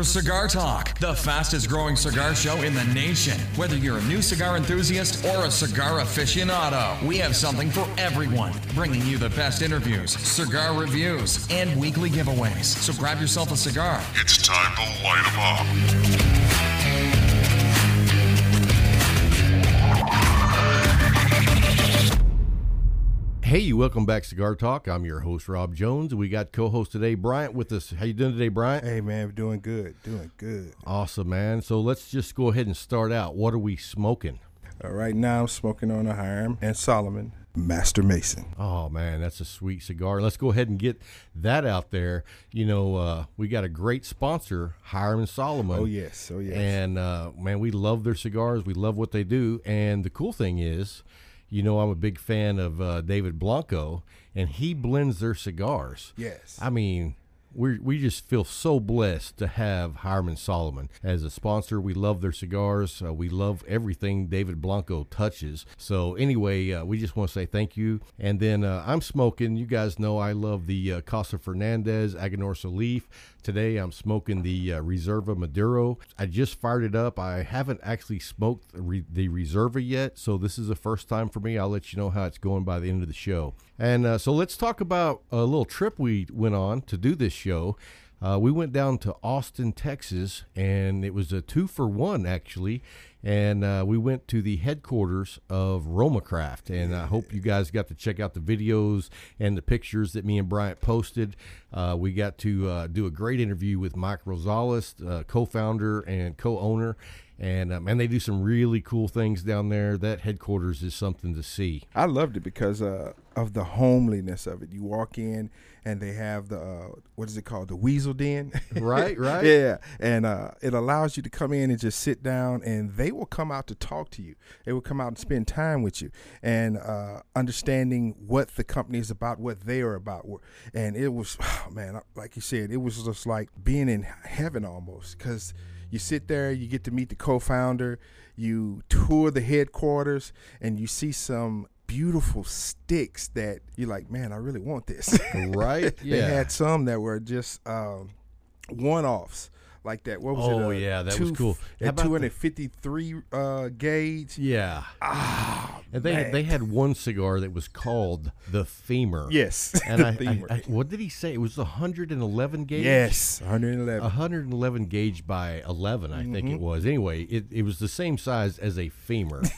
for Cigar Talk, the fastest growing cigar show in the nation. Whether you're a new cigar enthusiast or a cigar aficionado, we have something for everyone, bringing you the best interviews, cigar reviews, and weekly giveaways. So grab yourself a cigar. It's time to light 'em up. Hey, welcome back, to Cigar Talk. I'm your host, Rob Jones. We got co-host today, Bryant, with us. How you doing today, Bryant? Hey man, we're doing good, doing good. Awesome, man. So let's just go ahead and start out. What are we smoking? Uh, right now, I'm smoking on a Hiram and Solomon Master Mason. Oh man, that's a sweet cigar. Let's go ahead and get that out there. You know, uh, we got a great sponsor, Hiram and Solomon. Oh yes, oh yes. And uh, man, we love their cigars. We love what they do. And the cool thing is, you know, I'm a big fan of uh, David Blanco, and he blends their cigars. yes. I mean, we we just feel so blessed to have Hiram Solomon as a sponsor. We love their cigars. Uh, we love everything David Blanco touches. So anyway, uh, we just want to say thank you. And then uh, I'm smoking. You guys know I love the uh, Casa Fernandez Aganorsa Leaf. Today I'm smoking the uh, Reserva Maduro. I just fired it up. I haven't actually smoked the, Re- the Reserva yet, so this is the first time for me. I'll let you know how it's going by the end of the show. And uh, so let's talk about a little trip we went on to do this show. Uh, we went down to Austin, Texas, and it was a two for one actually. And uh, we went to the headquarters of Romacraft, and I hope you guys got to check out the videos and the pictures that me and Bryant posted. Uh, we got to uh, do a great interview with Mike Rosales, uh, co-founder and co-owner, and um, and they do some really cool things down there. That headquarters is something to see. I loved it because uh, of the homeliness of it. You walk in and they have the uh, what is it called, the Weasel Den, Right, right. yeah, and uh, it allows you to come in and just sit down, and they will come out to talk to you. They will come out and spend time with you, and uh, understanding what the company is about, what they are about, and it was, man, like you said, it was just like being in heaven almost because you sit there, you get to meet the co-founder, you tour the headquarters, and you see some beautiful sticks that you're like, man, I really want this. Right? they had some that were just um, one-offs like that. What was it? Oh, uh, yeah, that was cool. How At 253 uh, gauge. Yeah. Ah, And they man. they had one cigar that was called the Femur. yes. And I, The I, femur. I what did he say? It was 111 gauge. yes, 111. 111 gauge by 11, I think Mm-hmm. it was. Anyway, it, it was the same size as a femur.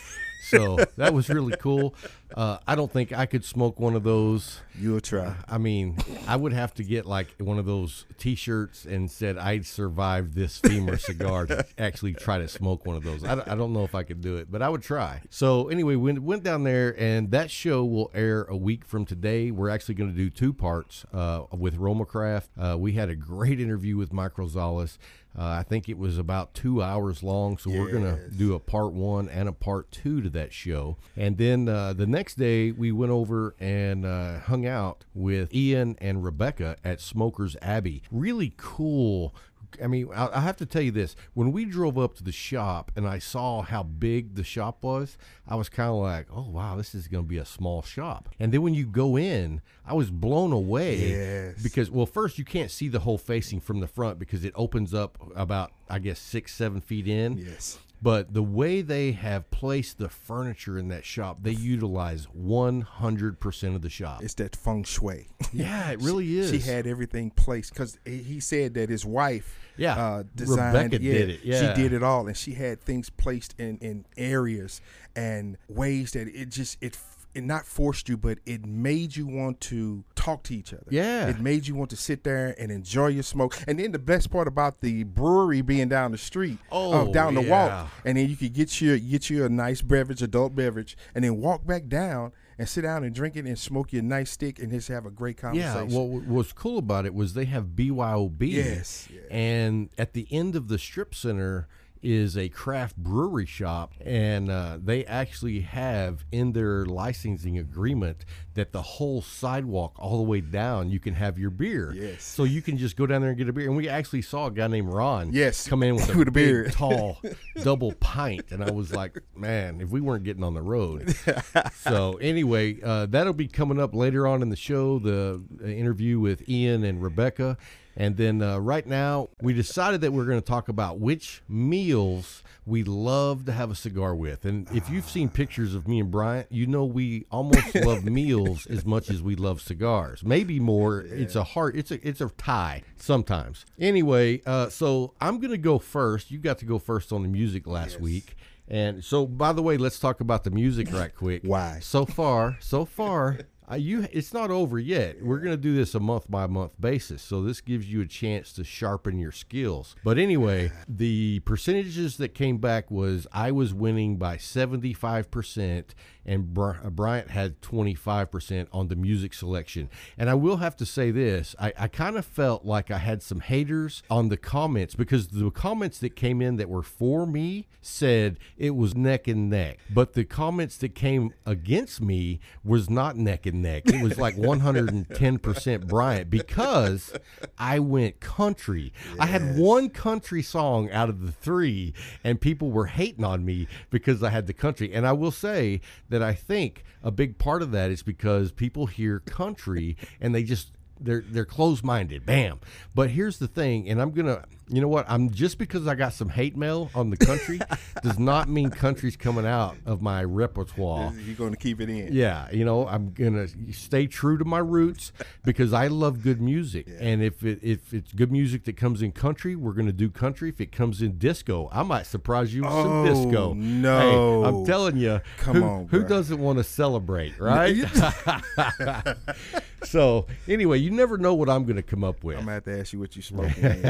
so that was really cool. Uh, I don't think I could smoke one of those. You'll try. I mean, I would have to get like one of those T-shirts and said I'd survived this femur cigar to actually try to smoke one of those. I, don't- I don't know if I could do it, but I would try. So anyway, we went down there, and that show will air a week from today. We're actually going to do two parts uh, with Romacraft. Uh, we had a great interview with Mike Rosales. Uh, I think it was about two hours long, so we're going to do a part one and a part two to that show. And then uh, the next day, we went over and uh, hung out with Ian and Rebecca at Smokers Abbey. Really cool. I mean, I, I have to tell you this. When we drove up to the shop and I saw how big the shop was, I was kind of like, oh, wow, this is going to be a small shop. And then when you go in, I was blown away. Yes. Because, well, first, you can't see the whole facing from the front because it opens up about, I guess, six, seven feet in. Yes. But the way they have placed the furniture in that shop, they utilize 100% of the shop. It's that feng shui. yeah, it really is. She had everything placed because he said that his wife, Yeah, uh, designed. Rebecca yeah, did it, yeah. she did it all, and she had things placed in in areas and ways that it just it. It not forced you, but it made you want to talk to each other. Yeah. it made you want to sit there and enjoy your smoke. And then the best part about the brewery being down the street, uh, Oh, down the yeah. walk, and then you could get you get you a nice beverage, adult beverage, and then walk back down and sit down and drink it and smoke your nice stick and just have a great Yeah, conversation. well, what was cool about it was they have BYOB. Yes, yes. And at the end of the strip center is a craft brewery shop, and uh, they actually have in their licensing agreement that the whole sidewalk all the way down you can have your beer. Yes. So you can just go down there and get a beer. And we actually saw a guy named Ron. Yes, Come in with a, with a big, beer. tall, double pint, and I was like, man, if we weren't getting on the road. so anyway, uh, that'll be coming up later on in the show. The uh, interview with Ian and Rebecca. And then uh, right now, we decided that we're going to talk about which meals we love to have a cigar with. And if you've seen pictures of me and Bryant, you know we almost love meals as much as we love cigars. Maybe more. It's a hard. It's a it's a tie sometimes. Anyway, uh, so I'm going to go first. You got to go first on the music last week. And so, by the way, let's talk about the music right quick. Why? So far, so far, uh, you it's not over yet. We're going to do this a month by month basis, so this gives you a chance to sharpen your skills. But anyway, the percentages that came back was I was winning by seventy five percent, and uh, Bryant had twenty five percent on the music selection. And I will have to say this: I, I kind of felt like I had some haters on the comments because the comments that came in that were for me said it was neck and neck, but the comments that came against me was not neck and neck. It was like 110% Bryant because I went country. I had one country song out of the three, and people were hating on me because I had the country. And I will say that I think a big part of that is because people hear country and they just they're they're closed minded. Bam. But here's the thing, and I'm gonna you know what? I'm just because I got some hate mail on the country does not mean country's coming out of my repertoire. You're going to keep it in. Yeah, you know, I'm gonna stay true to my roots because I love good music, and if it, if it's good music that comes in country, we're gonna do country. If it comes in disco, I might surprise you with some Oh, disco. no. hey, I'm telling you, Come who, on, who doesn't want to celebrate, right? so anyway, you never know what I'm gonna come up with. I'm going to have to ask you what you smoking.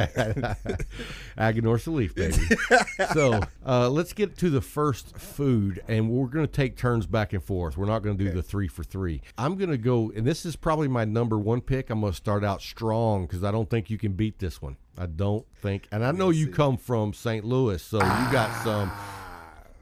man. Aganorsa Leaf, baby. so uh, let's get to the first food, and we're going to take turns back and forth. We're not going to do the three for three. I'm going to go, and this is probably my number one pick. I'm going to start out strong because I don't think you can beat this one. I don't think, and I know you come from St. Louis, so you got some.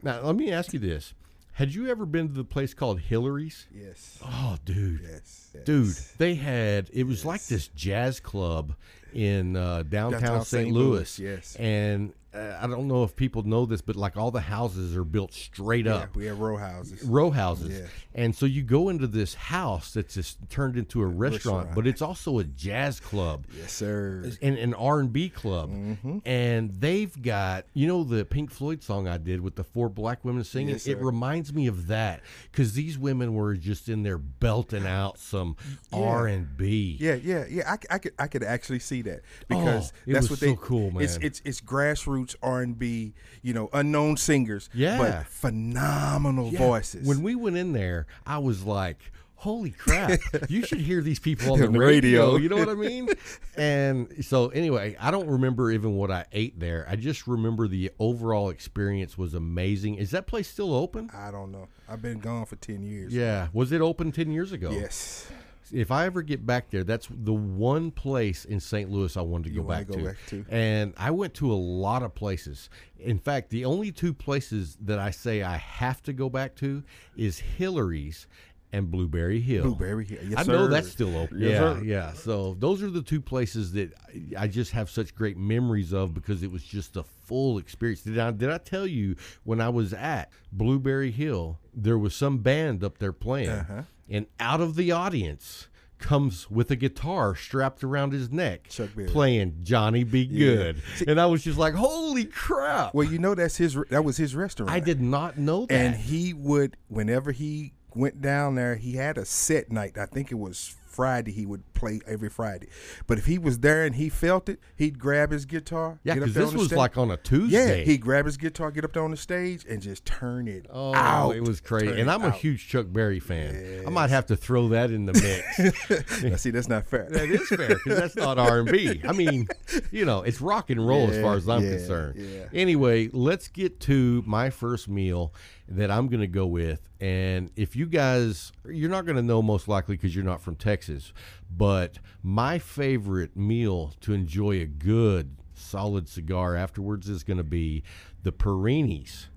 Now, let me ask you this. Had you ever been to the place called Hillary's? yes. Oh, dude. Yes. yes. Dude, they had it was like this jazz club in uh, downtown, Downtown St. Louis. Louis, yes. and uh, I don't know if people know this, but like all the houses are built straight Yeah, up. we have row houses. Row houses, Yeah. and so you go into this house that's just turned into a restaurant, restaurant. but it's also a jazz club Yes, sir. and an R and B club, Mm-hmm. and they've got you know the Pink Floyd song I did with the four black women singing. Yes, it reminds me of that because these women were just in there belting out some R and B. Yeah, yeah, yeah. I, I could, I could actually see that because Oh, that's what they. so cool, It's man. it's it's grassroots R and B. You know, unknown singers. Yeah. but phenomenal Yeah. voices. When we went in there, I was like, "Holy crap! you should hear these people on the, On the radio. radio. You know what I mean?" and so, anyway, I don't remember even what I ate there. I just remember the overall experience was amazing. Is that place still open? I don't know. I've been gone for ten years. Yeah. Was it open ten years ago? Yes. If I ever get back there, that's the one place in St. Louis I wanted to go, back, go to. back to? And I went to a lot of places. In fact, the only two places that I say I have to go back to is Hillary's and Blueberry Hill. Blueberry Hill. Yes, I know sir. that's still open. Yes, yeah, sir. yeah. So those are the two places that I just have such great memories of because it was just a full experience. Did I did I tell you when I was at Blueberry Hill, there was some band up there playing, Uh-huh. And out of the audience comes with a guitar strapped around his neck, playing Johnny B. Goode, and I was just like, "Holy crap!" Well, you know that's his. That was his restaurant. I did not know that. And he would, whenever he went down there, he had a set night. I think it was Friday. He would play every Friday. But if he was there and he felt it, he'd grab his guitar. yeah, because this was stage. like on a Tuesday. Yeah, he'd grab his guitar, get up there on the stage, and just turn it Oh, out. it was crazy. Turn And I'm a out. huge Chuck Berry fan. I might have to throw that in the mix. Now, see, that's not fair. that is fair because that's not R&B. I mean, you know, it's rock and roll as far as I'm yeah, concerned. yeah. Anyway, let's get to my first meal that I'm going to go with. And if you guys, you're not going to know most likely because you're not from Texas, but my favorite meal to enjoy a good solid cigar afterwards is going to be the Perini's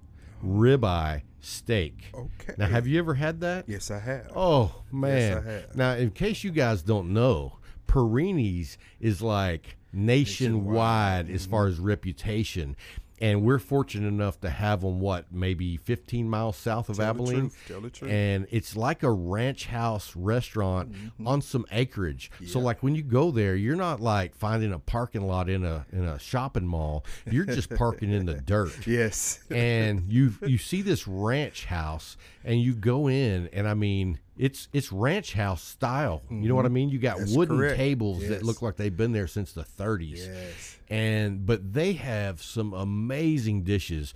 ribeye steak. Okay. Now, have you ever had that? Yes, I have. Oh man! Yes, I have. Now, in case you guys don't know, Perini's is like nationwide as far as reputation, and we're fortunate enough to have them. What maybe 15 miles south of Tell the Abilene. truth, tell the truth. And it's like a ranch house restaurant Mm-hmm. on some acreage. So like when you go there, you're not like finding a parking lot in a in a shopping mall. You're just parking in the dirt Yes. and you you see this ranch house and you go in and I mean it's it's ranch house style. You know what I mean? You got Mm-hmm. That's wooden correct. tables Yes. that look like they've been there since the 30s. Yes. And but they have some amazing dishes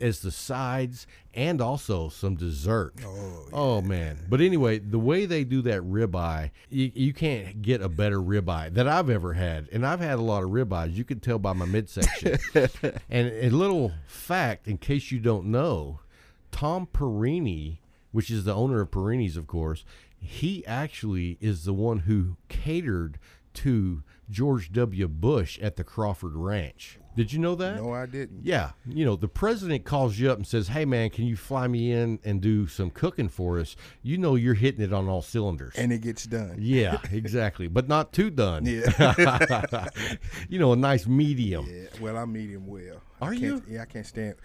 as the sides and also some dessert. Oh, man. But anyway, the way they do that ribeye, you, you can't get a better ribeye that I've ever had. And I've had a lot of ribeyes. You can tell by my midsection. and a little fact, in case you don't know, Tom Perini, which is the owner of Perini's, of course, he actually is the one who catered to George W. Bush at the Crawford Ranch. Did you know that? No, I didn't. Yeah, you know, the president calls you up and says, "Hey, man, can you fly me in and do some cooking for us?" You know, you're hitting it on all cylinders. And it gets done. yeah, exactly, but not too done. Yeah. you know, a nice medium. yeah. Well, I'm medium well. Are you? Yeah, I can't stand.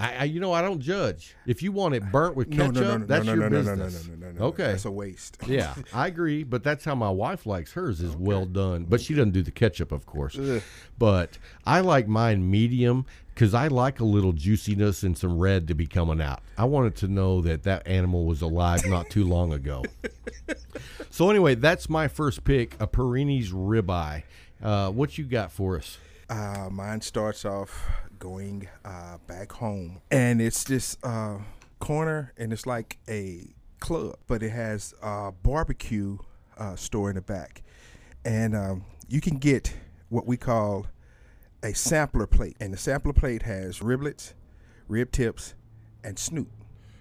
I, I, you know, I don't judge. If you want it burnt with ketchup, no, no, no, that's your business. no, no, no, no, no. Okay. That's a waste. yeah, I agree, but that's how my wife likes hers is well done. But she doesn't do the ketchup, of course. But I like mine medium because I like a little juiciness and some red to be coming out. I wanted to know that that animal was alive not too long ago. so anyway, that's my first pick, a Perini's ribeye. Uh, what you got for us? Uh, mine starts off going uh, back home, and it's this uh, corner, and it's like a club, but it has a barbecue uh, store in the back, and um, you can get what we call a sampler plate, and the sampler plate has riblets, rib tips, and snoot.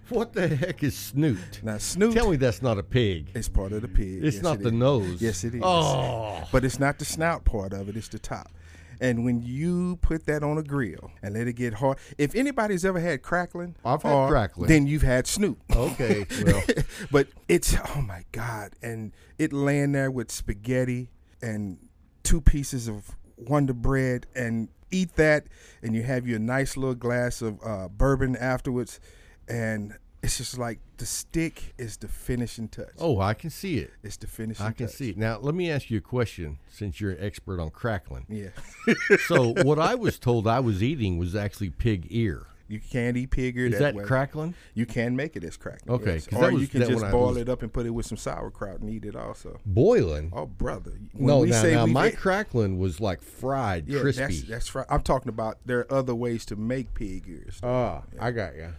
What the heck is snoot? Now, snoot Tell me that's not a pig. It's part of the pig. It's Yes, not it the is. nose. Yes, it is. Oh. But it's not the snout part of it, it's the top. And when you put that on a grill and let it get hard, if anybody's ever had crackling, I've had or- crackling. then you've had snoot. Okay, well, but it's oh my god, and it laying there with spaghetti and two pieces of Wonder Bread, and eat that, and you have your nice little glass of uh, bourbon afterwards, and it's just like the stick is the finishing touch. oh, I can see it. it's the finishing. Touch. I can touch. see it. Now, let me ask you a question since you're an expert on crackling. Yeah, So, what I was told I was eating was actually pig ear. you can't eat pig ear Is that, that way. crackling? You can make it as crackling. Okay, yes. or was- you can just boil was- it up and put it with some sauerkraut and eat it also. Boiling? Oh, brother! When no, we now, say now my crackling was like fried, Yeah, crispy. that's that's right. I'm talking about there are other ways to make pig ears. Ah, I got you.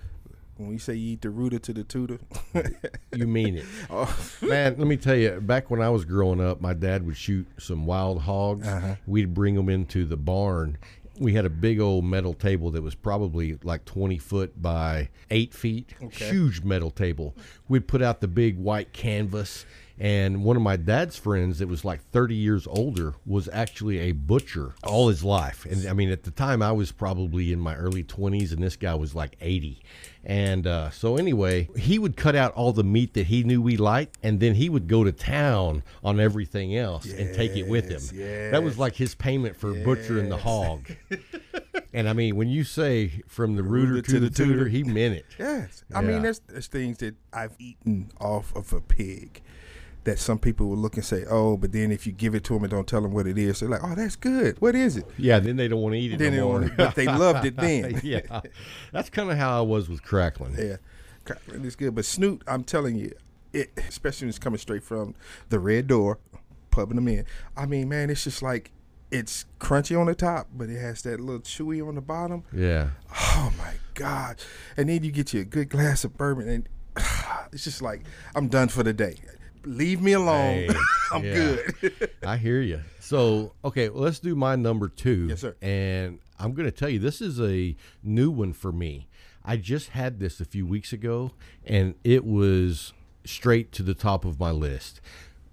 When we say you eat the rooter to the tutor, You mean it. oh, Man, let me tell you, back when I was growing up, my dad would shoot some wild hogs. Uh-huh. We'd bring them into the barn. We had a big old metal table that was probably like 20 foot by 8 feet. Huge metal table. We'd put out the big white canvas. And one of my dad's friends that was like 30 years older was actually a butcher all his life. And I mean, at the time, I was probably in my early 20s, and this guy was like 80. And uh, so, anyway, he would cut out all the meat that he knew we liked, and then he would go to town on everything else and take it with him. Yes, That was like his payment for butchering the hog. and I mean, when you say from the rooter to, the tutor, he meant it. yes. I Yeah. mean, there's there's things that I've eaten off of a pig that some people will look and say, oh, but then if you give it to them and don't tell them what it is, they're like, oh, that's good. What is it? Yeah, then they don't want to eat it Then they no don't more. want it, but they loved it then. yeah, that's kind of how I was with crackling. Yeah, crackling is good, but snoot, I'm telling you, it especially when it's coming straight from the red door, pubbing them in. I mean, man, it's just like it's crunchy on the top, but it has that little chewy on the bottom. Yeah. Oh my god! And then you get you a good glass of bourbon, and it's just like I'm done for the day. Leave me alone. Hey, I'm yeah. good. I hear you. So, okay, well, let's do my number two. Yes, sir. And I'm going to tell you, this is a new one for me. I just had this a few weeks ago, and it was straight to the top of my list.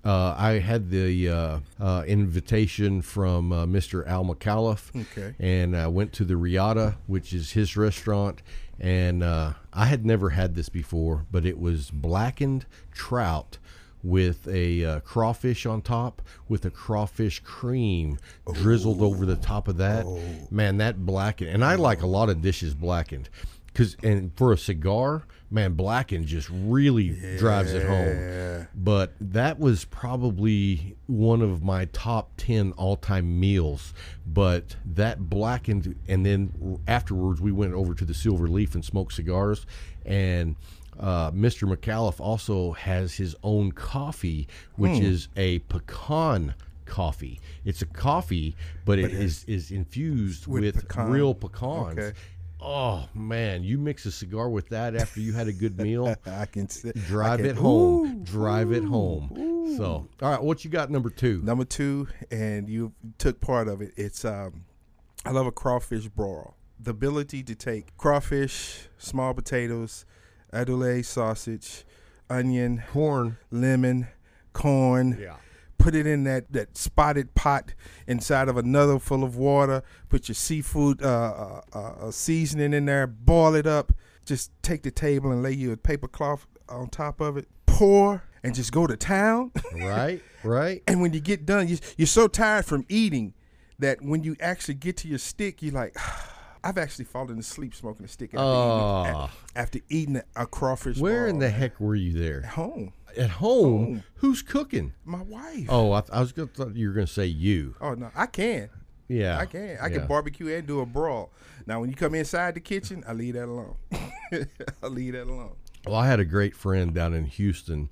Uh, I had the uh, uh, invitation from uh, Mr. Al McAuliffe, Okay. and I went to the Riata, which is his restaurant, and uh, I had never had this before, but it was blackened trout with a uh, crawfish on top with a crawfish cream drizzled over the top of that. Man, that blackened. And I like a lot of dishes blackened. Cause and for a cigar, man, blackened just really drives it home. But that was probably one of my top ten all-time meals. But that blackened, and then afterwards we went over to the Silver Leaf and smoked cigars, and uh, Mr. McAuliffe also has his own coffee, which is a pecan coffee. It's a coffee, but, it is is infused With with, pecan. real pecans. Okay. Oh man, you mix a cigar with that after you had a good meal. I can s- I drive can- it home. Ooh, drive it home. ooh. So, all right, what you got number two? Number two, and you took part of it. It's um, I love a crawfish broil. The ability to take crawfish, small potatoes, andouille sausage, onion, Corn. lemon, corn. Yeah. Put it in that, that spotted pot inside of another full of water. Put your seafood uh, uh, uh, seasoning in there. Boil it up. Just take the table and lay you a paper cloth on top of it. Pour and just go to town. Right. Right. And when you get done, you, you're so tired from eating that when you actually get to your stick, you're like, I've actually fallen asleep smoking a stick after, eating, Oh. after eating a crawfish. Where in the heck were you there? At home. At home. Home. Who's cooking? My wife. Oh, I, I was gonna thought you were gonna say you. Oh, no, I can. Yeah. I can. I yeah. can barbecue and do a brawl. Now, when you come inside the kitchen, I leave that alone. I leave that alone. Well, I had a great friend down in Houston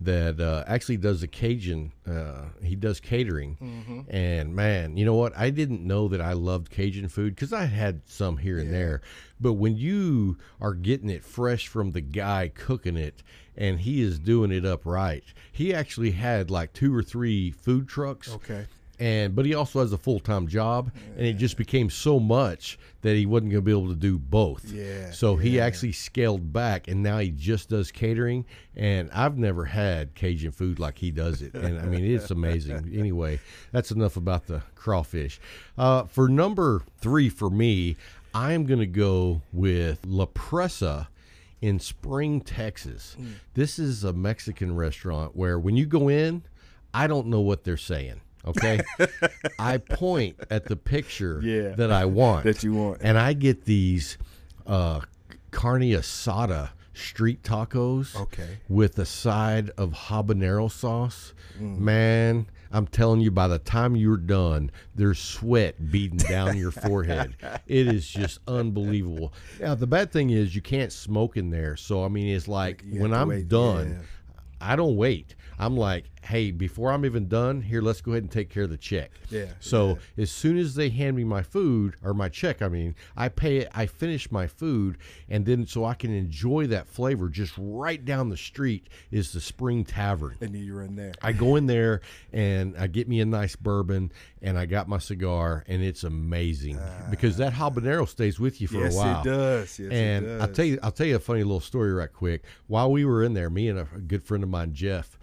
that uh, actually does a Cajun. Uh, he does catering, Mm-hmm. and man, you know what? I didn't know that I loved Cajun food because I had some here and there. But when you are getting it fresh from the guy cooking it, and he is doing it up right, he actually had like two or three food trucks Okay. And but he also has a full time job, and it just became so much that he wasn't going to be able to do both. Yeah, So he actually scaled back, and now he just does catering. And I've never had Cajun food like he does it, and I mean it's amazing. Anyway, that's enough about the crawfish. Uh, for number three for me, I'm going to go with La Presa in Spring, Texas. Mm. This is a Mexican restaurant where when you go in, I don't know what they're saying. Okay, I point at the picture Yeah. that I want, That you want. and I get these uh, carne asada street tacos. Okay. with a side of habanero sauce. Mm. Man, I'm telling you, by the time you're done, there's sweat beating down your forehead. It is just unbelievable. Now, the bad thing is you can't smoke in there. So, I mean, it's like when I'm wait, done, yeah. I don't wait. I'm like, hey, before I'm even done, here, let's go ahead and take care of the check. Yeah, So as soon as they hand me my food or my check, I mean, I pay it, I finish my food, and then so I can enjoy that flavor. Just right down the street is the Spring Tavern. And then you run there. I go in there and I get me a nice bourbon and I got my cigar and it's amazing because that habanero stays with you for Ah. yes, a while. it does. Yes, and it I'll tell you, I'll tell you a funny little story right quick. While we were in there, me and a good friend of mine, Jeff,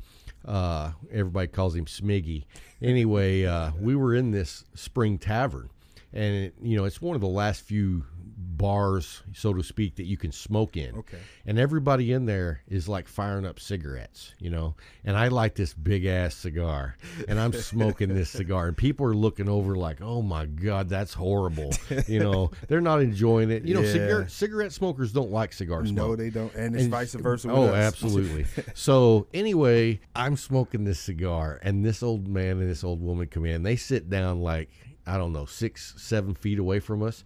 uh, everybody calls him Smiggy. Anyway, uh, we were in this Spring Tavern, and it, you know it's one of the last few bars, so to speak, that you can smoke in. Okay. And everybody in there is like firing up cigarettes, you know. And I like this big ass cigar, and I'm smoking this cigar, and people are looking over like, "Oh my god, that's horrible," you know. They're not enjoying it. You know, Yeah. cigarette cigarette smokers don't like cigar smoke. No, they don't. And it's And- vice versa. Oh, us. absolutely. so anyway, I'm smoking this cigar, and this old man and this old woman come in. They sit down like I don't know, six, seven feet away from us.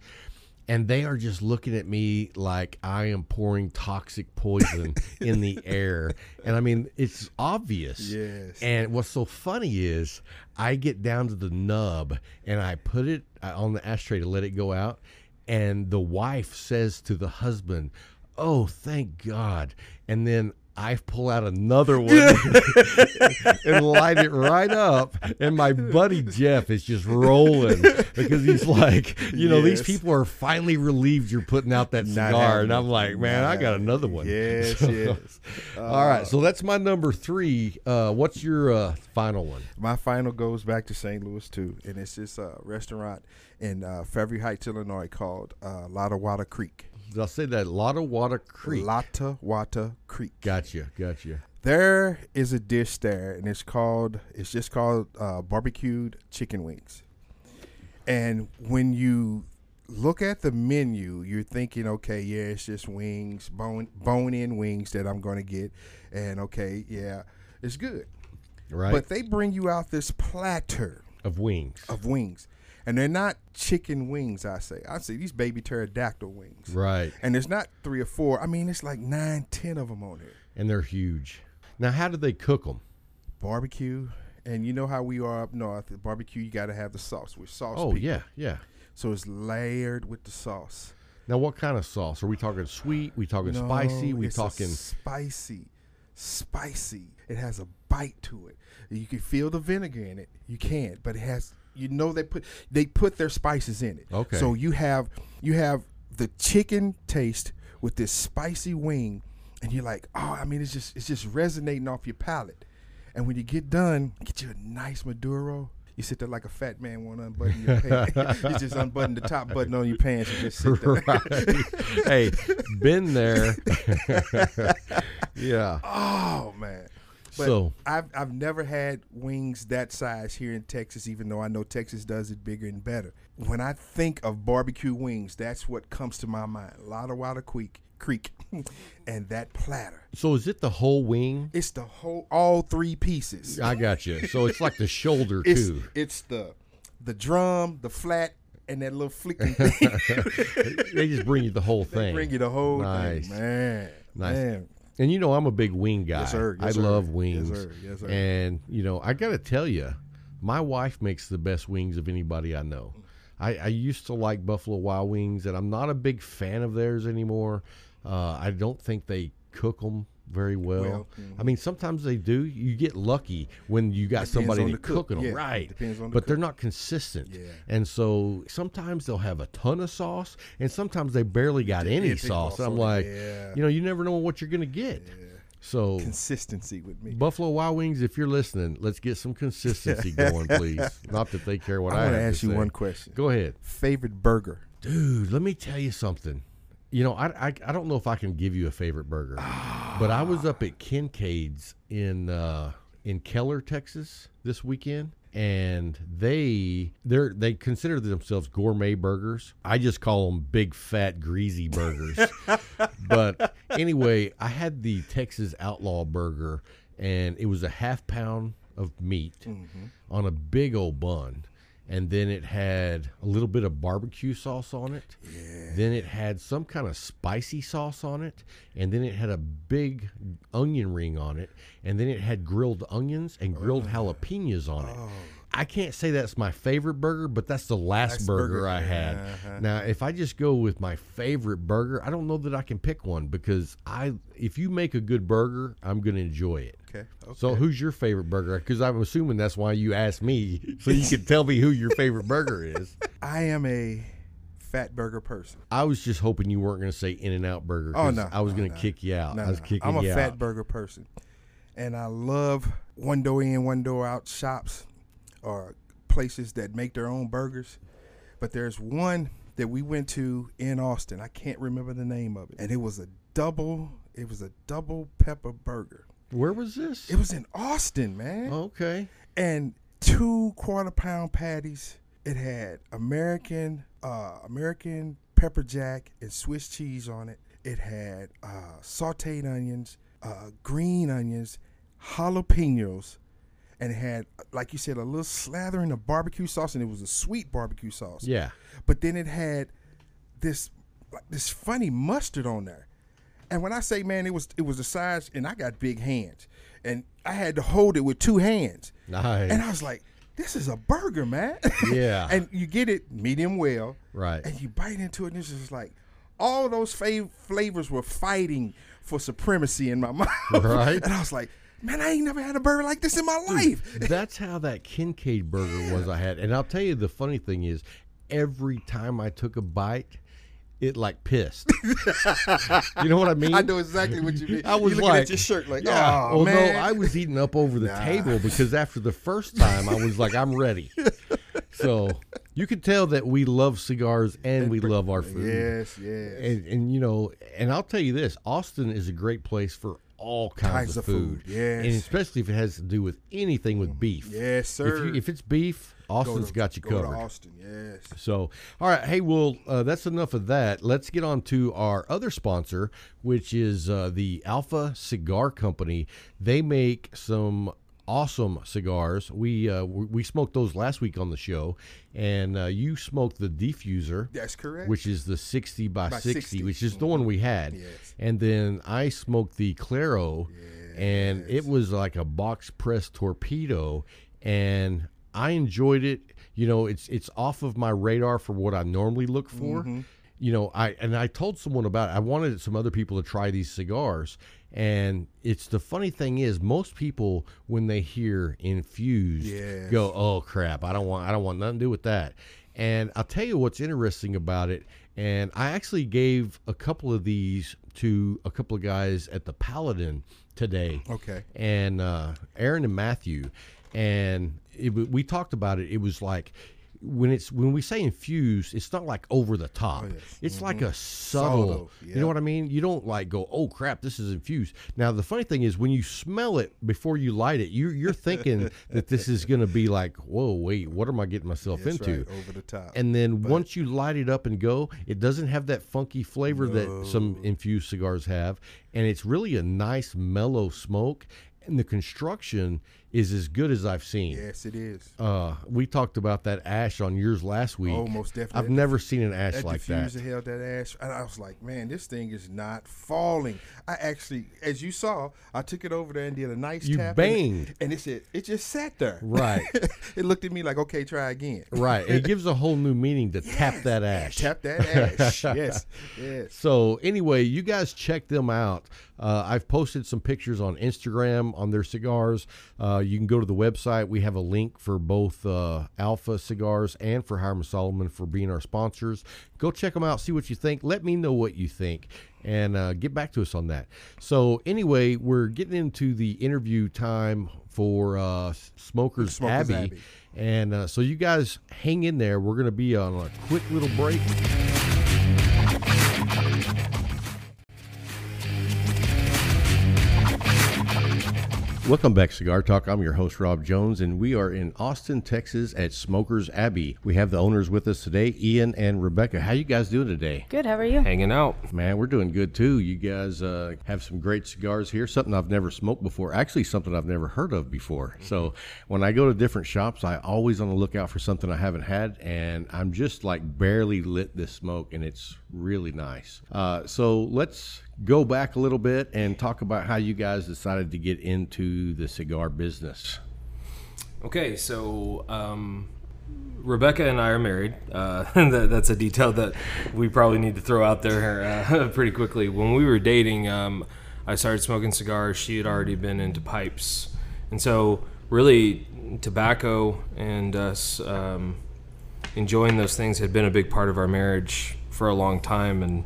And they are just looking at me like I am pouring toxic poison in the air. And I mean, it's obvious. Yes. And what's so funny is I get down to the nub and I put it uh, on the ashtray to let it go out. And the wife says to the husband, Oh, thank God. And then I pull out another one and light it right up. And my buddy Jeff is just rolling because he's like, you know, these people are finally relieved you're putting out that cigar. And I'm like, man, I got another one. Yes, So- yes. All right. So that's my number three. Uh, what's your uh, final one? My final goes back to St. Louis too, and it's this uh, restaurant in uh, Fairview Heights, Illinois, called uh, Lotawata Creek. I'll say that Lotta Water Creek. Lotawata Creek. Gotcha. Gotcha. There is a dish there, and it's called it's just called uh, barbecued chicken wings. And when you look at the menu, you're thinking, okay, yeah, it's just wings, bone bone in wings that I'm going to get, and okay, yeah, it's good. Right. But they bring you out this platter of wings. of wings, and they're not chicken wings. I say, I say these baby pterodactyl wings, Right. and there's not three or four. I mean, it's like nine, ten of them on here. And they're huge. Now, how do they cook them? Barbecue, and you know how we are up north. Barbecue, you got to have the sauce. We're sauce. Oh, people. yeah, yeah. So it's layered with the sauce. Now, what kind of sauce? Are we talking sweet? We talking spicy? No, We it's talking spicy, spicy. It has a bite to it. You can feel the vinegar in it. You can't, but it has. You know they put they put their spices in it. Okay. So you have you have the chicken taste with this spicy wing, and you're like, oh, I mean, it's just it's just resonating off your palate. And when you get done, get you a nice Maduro. You sit there like a fat man, want to unbutton your pants. you just unbutton the top button on your pants and just sit there. right. hey, been there. yeah. Oh man. But So- I've I've never had wings that size here in Texas, even though I know Texas does it bigger and better. When I think of barbecue wings, that's what comes to my mind. A lot of Water Creek Creek and that platter. So is it the whole wing? It's the whole all three pieces. I got you. So it's like the shoulder It's too. it's the the drum, the flat, and that little flicking thing. they just bring you the whole thing. they bring you the whole Nice. thing. Man. Nice. Man. And you know I'm a big wing guy. Yes, sir. Yes, I sir. love wings. Yes, sir. Yes, sir. And you know I got to tell you, my wife makes the best wings of anybody I know. I, I used to like Buffalo Wild Wings, and I'm not a big fan of theirs anymore. Uh, I don't think they cook them very well. Well, mm-hmm. I mean, sometimes they do. You get lucky when you got Depends somebody on that the cook. cooking them, Yeah, right? depends on the but they're not consistent. Yeah. And so sometimes they'll have a ton of sauce, and sometimes they barely got any Anything sauce. I'm like, yeah. you know, you never know what you're gonna get. So Consistency with me. Buffalo Wild Wings, if you're listening, let's get some consistency going, please. Not that they care what I, I want to ask you say. one question. Go ahead, Favorite burger? dude. Let me tell you something. You know, I, I I don't know if I can give you a favorite burger, but I was up at Kincaid's in uh, in Keller, Texas this weekend, and they they they consider themselves gourmet burgers. I just call them big fat greasy burgers. but anyway, I had the Texas Outlaw burger, and it was a half pound of meat on a big old bun. And then it had a little bit of barbecue sauce on it. Then it had some kind of spicy sauce on it. And then it had a big onion ring on it. And then it had grilled onions and grilled jalapenos on it. I can't say that's my favorite burger, but that's the last Last burger, burger, I had. uh-huh. Now, if I just go with my favorite burger, I don't know that I can pick one because I, if you make a good burger, I'm going to enjoy it. Okay. So, who's your favorite burger? Because I'm assuming that's why you asked me, so you can tell me who your favorite burger is. I am a fat burger person. I was just hoping you weren't going to say In-N-Out Burger. Oh no, I was no, going to no. kick you out. No, I was kicking I'm a fat out. burger person, and I love one door in, one door out shops or places that make their own burgers. But there's one that we went to in Austin. I can't remember the name of it, and it was a double. It was a double pepper burger. Where was this? It was in Austin, man. okay. and two quarter pound patties. It had American uh, American pepper jack and Swiss cheese on it. It had uh, sautéed onions, uh, green onions, jalapenos, and it had, like you said, a little slathering of barbecue sauce, and it was a sweet barbecue sauce. Yeah. But then it had this like this funny mustard on there. And when I say man, it was it was the size, and I got big hands, and I had to hold it with two hands. Nice. And I was like, this is a burger, man. Yeah. and you get it medium well. Right. And you bite into it, and it's just like all those fav- flavors were fighting for supremacy in my mouth. Right. And I was like, man, I ain't never had a burger like this in my life. That's how that Kincaid burger was I had. And I'll tell you the funny thing is every time I took a bite, it like pissed. you know what I mean? I know exactly what you mean. I was like, at your shirt like, yeah. oh man. I was eating up over the table because after the first time I was like, I'm ready. so you could tell that we love cigars and we love our food. Yes, yes. And, and you know, and I'll tell you this: Austin is a great place for all kinds, Kinds of of food. food, yes. and especially if it has to do with anything with beef. Yes, If, sir. you, if it's beef, Go Austin's to- got you go covered. Austin, yes. So, all right, hey, well, uh, that's enough of that. Let's get on to our other sponsor, which is uh, the Alpha Cigar Company. They make some awesome cigars. We uh, we smoked those last week on the show, and uh, you smoked the diffuser. That's correct. Which is the 60 by, By 60, 60. which is the one we had. Yes. And then I smoked the Claro, and it was like a box press torpedo, and I enjoyed it. You know, it's it's off of my radar for what I normally look for. Mm-hmm. You know, I and I told someone about it. I wanted some other people to try these cigars. And it's the funny thing is most people when they hear infused Yes. go, "Oh crap, I don't want I don't want nothing to do with that." And I'll tell you what's interesting about it. And I actually gave a couple of these to a couple of guys at the Paladin today. Okay. And uh, Aaron and Matthew, and it, we talked about it. It was like when it's when we say infused, it's not like over the top. Oh, yes. It's like mm-hmm. a subtle. Subtle, You know what I mean? You don't like go, oh crap, this is infused. Now the funny thing is when you smell it before you light it, you you're thinking that this is going to be like, whoa, wait, what am I getting myself That's into? right, over the top. And then once you light it up and go, it doesn't have that funky flavor that some infused cigars have, and it's really a nice mellow smoke. And the construction is as good as I've seen. yes, it is. Uh, we talked about that ash on yours last week. Oh, most definitely. I've never seen an ash that like that. diffuser held that ash, and I was like, "Man, this thing is not falling." I actually, as you saw, I took it over there and did a nice You tap, banged. and, and it said it just sat there. Right. it looked at me like, "Okay, try again." Right. It gives a whole new meaning to tap that ash. Tap that ash. yes, yes. So anyway, you guys check them out. Uh, I've posted some pictures on Instagram on their cigars. Uh, you can go to the website. We have a link for both uh, Alpha Cigars and for Hiram Solomon for being our sponsors. Go check them out. See what you think. Let me know what you think, and uh, get back to us on that. So anyway, we're getting into the interview time for uh, Smokers, Smokers Abbey. Abbey. And uh, so you guys hang in there. We're going to be on a quick little break. Welcome back, Cigar Talk. I'm your host, Rob Jones, and we are in Austin, Texas at Smokers Abbey. We have the owners with us today, Ian and Rebecca. How you guys doing today? Good. How are you? hanging out. Man, we're doing good too. You guys uh, have some great cigars here. Something I've never smoked before. Actually, something I've never heard of before. So when I go to different shops, I always on the lookout for something I haven't had, and I'm just like barely lit this smoke, and it's really nice. Uh, so let's go back a little bit and talk about how you guys decided to get into the cigar business. Okay, so um, Rebecca and I are married. Uh, that, that's a detail that we probably need to throw out there uh, pretty quickly. When we were dating, um, I started smoking cigars. She had already been into pipes, and so really tobacco and us um, enjoying those things had been a big part of our marriage for a long time. And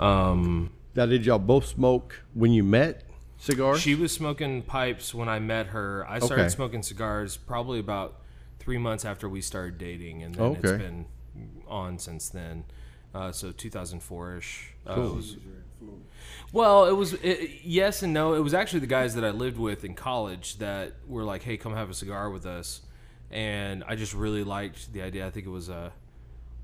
um, Now, did y'all both smoke when you met cigars? She was smoking pipes when I met her. I started Okay. smoking cigars probably about three months after we started dating, and then Okay. it's been on since then. Uh, so 2004 ish. Uh, was- well, it was it, yes and no. It was actually the guys that I lived with in college that were like, "Hey, come have a cigar with us," and I just really liked the idea. I think it was a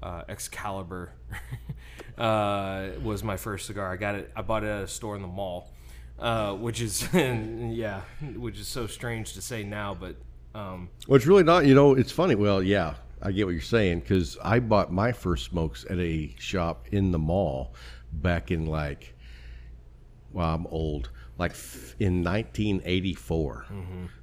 uh, Excalibur uh, was my first cigar. I got it. I bought it at a store in the mall, uh, which is yeah, which is so strange to say now, but um, Well, it's really not. You know, it's funny. Well, yeah, I get what you're saying because I bought my first smokes at a shop in the mall back in like, well, I'm old, like in 1984.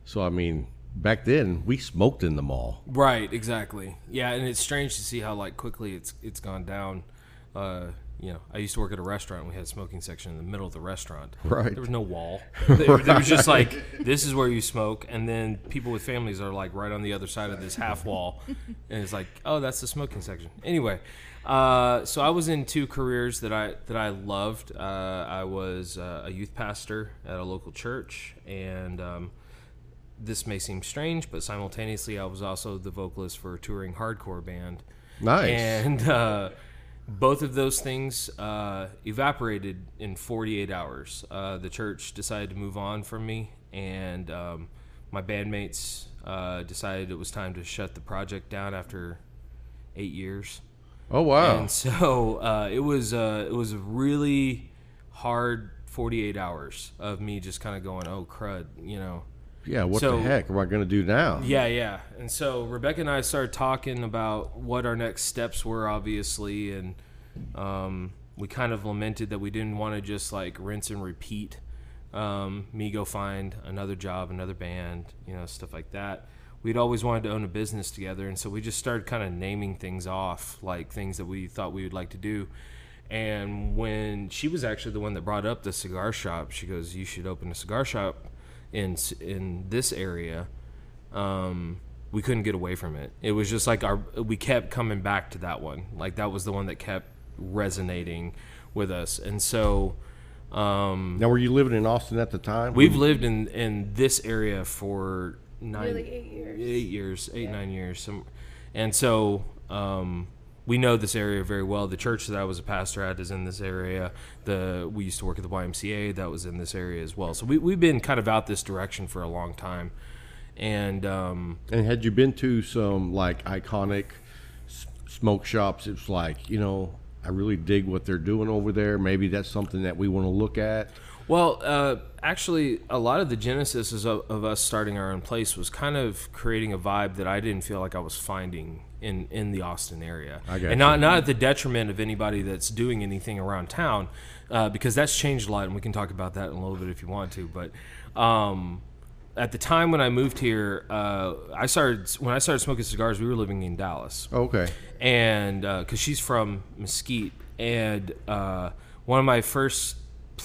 So I mean, back then we smoked in the mall. right, exactly, yeah, and it's strange to see how like quickly it's it's gone down. Uh, you know, I used to work at a restaurant. We had a smoking section in the middle of the restaurant. Right. There was no wall. There, there was just like this is where you smoke, and then people with families are like right on the other side of this half wall, and it's like, oh, that's the smoking section. Anyway, uh, so I was in two careers that I that I loved. Uh, I was uh, a youth pastor at a local church, and um, this may seem strange, but simultaneously, I was also the vocalist for a touring hardcore band. Nice. And uh, both of those things uh, evaporated in 48 hours. Uh, the church decided to move on from me, and um, my bandmates uh, decided it was time to shut the project down after eight years. Oh wow! And so uh, it was uh, it was a really hard 48 hours of me just kind of going, oh crud, you know. Yeah, what so- the heck am I going to do now? Yeah, yeah. And so Rebecca and I started talking about what our next steps were, obviously, and um, we kind of lamented that we didn't want to just like rinse and repeat. Um, me go find another job, another band, you know, stuff like that. We'd always wanted to own a business together, and so we just started kind of naming things off, like things that we thought we would like to do. And when she was actually the one that brought up the cigar shop, she goes, "You should open a cigar shop in in this area." um, we couldn't get away from it. It was just like our we kept coming back to that one. Like that was the one that kept resonating with us. And so um, Now, were you living in Austin at the time? we've lived in in this area for nine Nearly eight years. eight years, eight nine years. Some, and so um, we know this area very well. The church that I was a pastor at is in this area. The we used to work at the YMCA that was in this area as well. So we we've been kind of out this direction for a long time. And um, And had you been to some like iconic s- smoke shops? It's like you know, I really dig what they're doing over there. Maybe that's something that we want to look at. Well, uh, actually, a lot of the genesis of, of us starting our own place was kind of creating a vibe that I didn't feel like I was finding in, in the Austin area, I got and not you. not at the detriment of anybody that's doing anything around town, uh, because that's changed a lot, and we can talk about that in a little bit if you want to. But um, at the time when I moved here, uh, I started when I started smoking cigars. We were living in Dallas Okay. and because she's from Mesquite, and uh, one of my first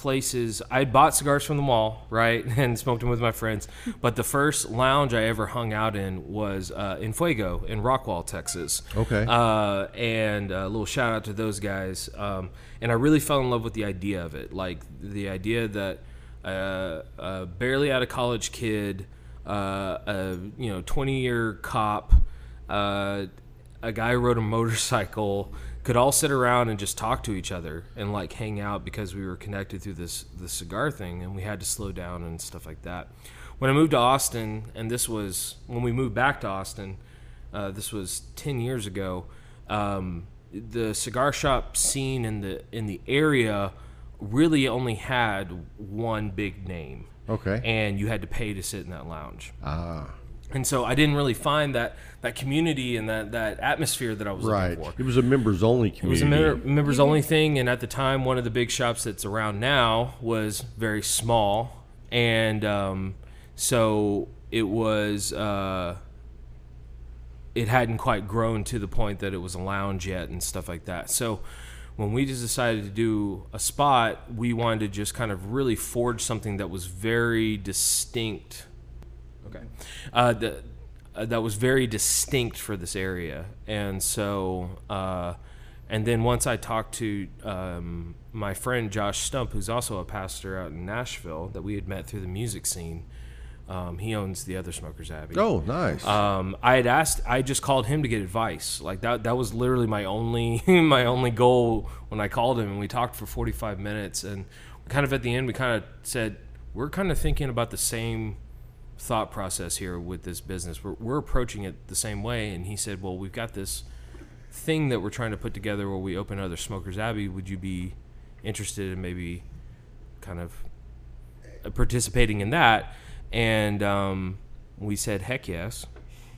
places I bought cigars from the mall, right, and smoked them with my friends. But the first lounge I ever hung out in was uh, in Fuego in Rockwall, Texas. Okay. uh, and a little shout out to those guys. Um, and I really fell in love with the idea of it, like the idea that uh, a barely out of college kid, uh, a you know twenty year cop, uh, a guy rode a motorcycle could all sit around and just talk to each other and like hang out because we were connected through this the cigar thing and we had to slow down and stuff like that. When I moved to Austin, and this was when we moved back to Austin, uh, this was ten years ago. Um, the cigar shop scene in the in the area really only had one big name. Okay. And you had to pay to sit in that lounge. Ah. And so I didn't really find that that community and that that atmosphere that I was Right. looking for. It was a members only community. It was a member, members only thing, and at the time, one of the big shops that's around now was very small, and um, so it was. Uh, it hadn't quite grown to the point that it was a lounge yet and stuff like that. So when we just decided to do a spot, we wanted to just kind of really forge something that was very distinct. Okay, uh, the, uh, that was very distinct for this area, and so. Uh, and then once I talked to um, my friend Josh Stump, who's also a pastor out in Nashville, that we had met through the music scene, um, he owns the other Smokers Abbey. oh, nice. Um, I had asked. I just called him to get advice. Like that. That was literally my only my only goal when I called him, and we talked for forty five minutes. And kind of at the end, we kind of said we're kind of thinking about the same thought process here with this business. We're we're approaching it the same way. And he said, "Well, we've got this thing that we're trying to put together where we open other Smokers Abbey. Would you be interested in maybe kind of participating in that?" And um, we said, "Heck yes,"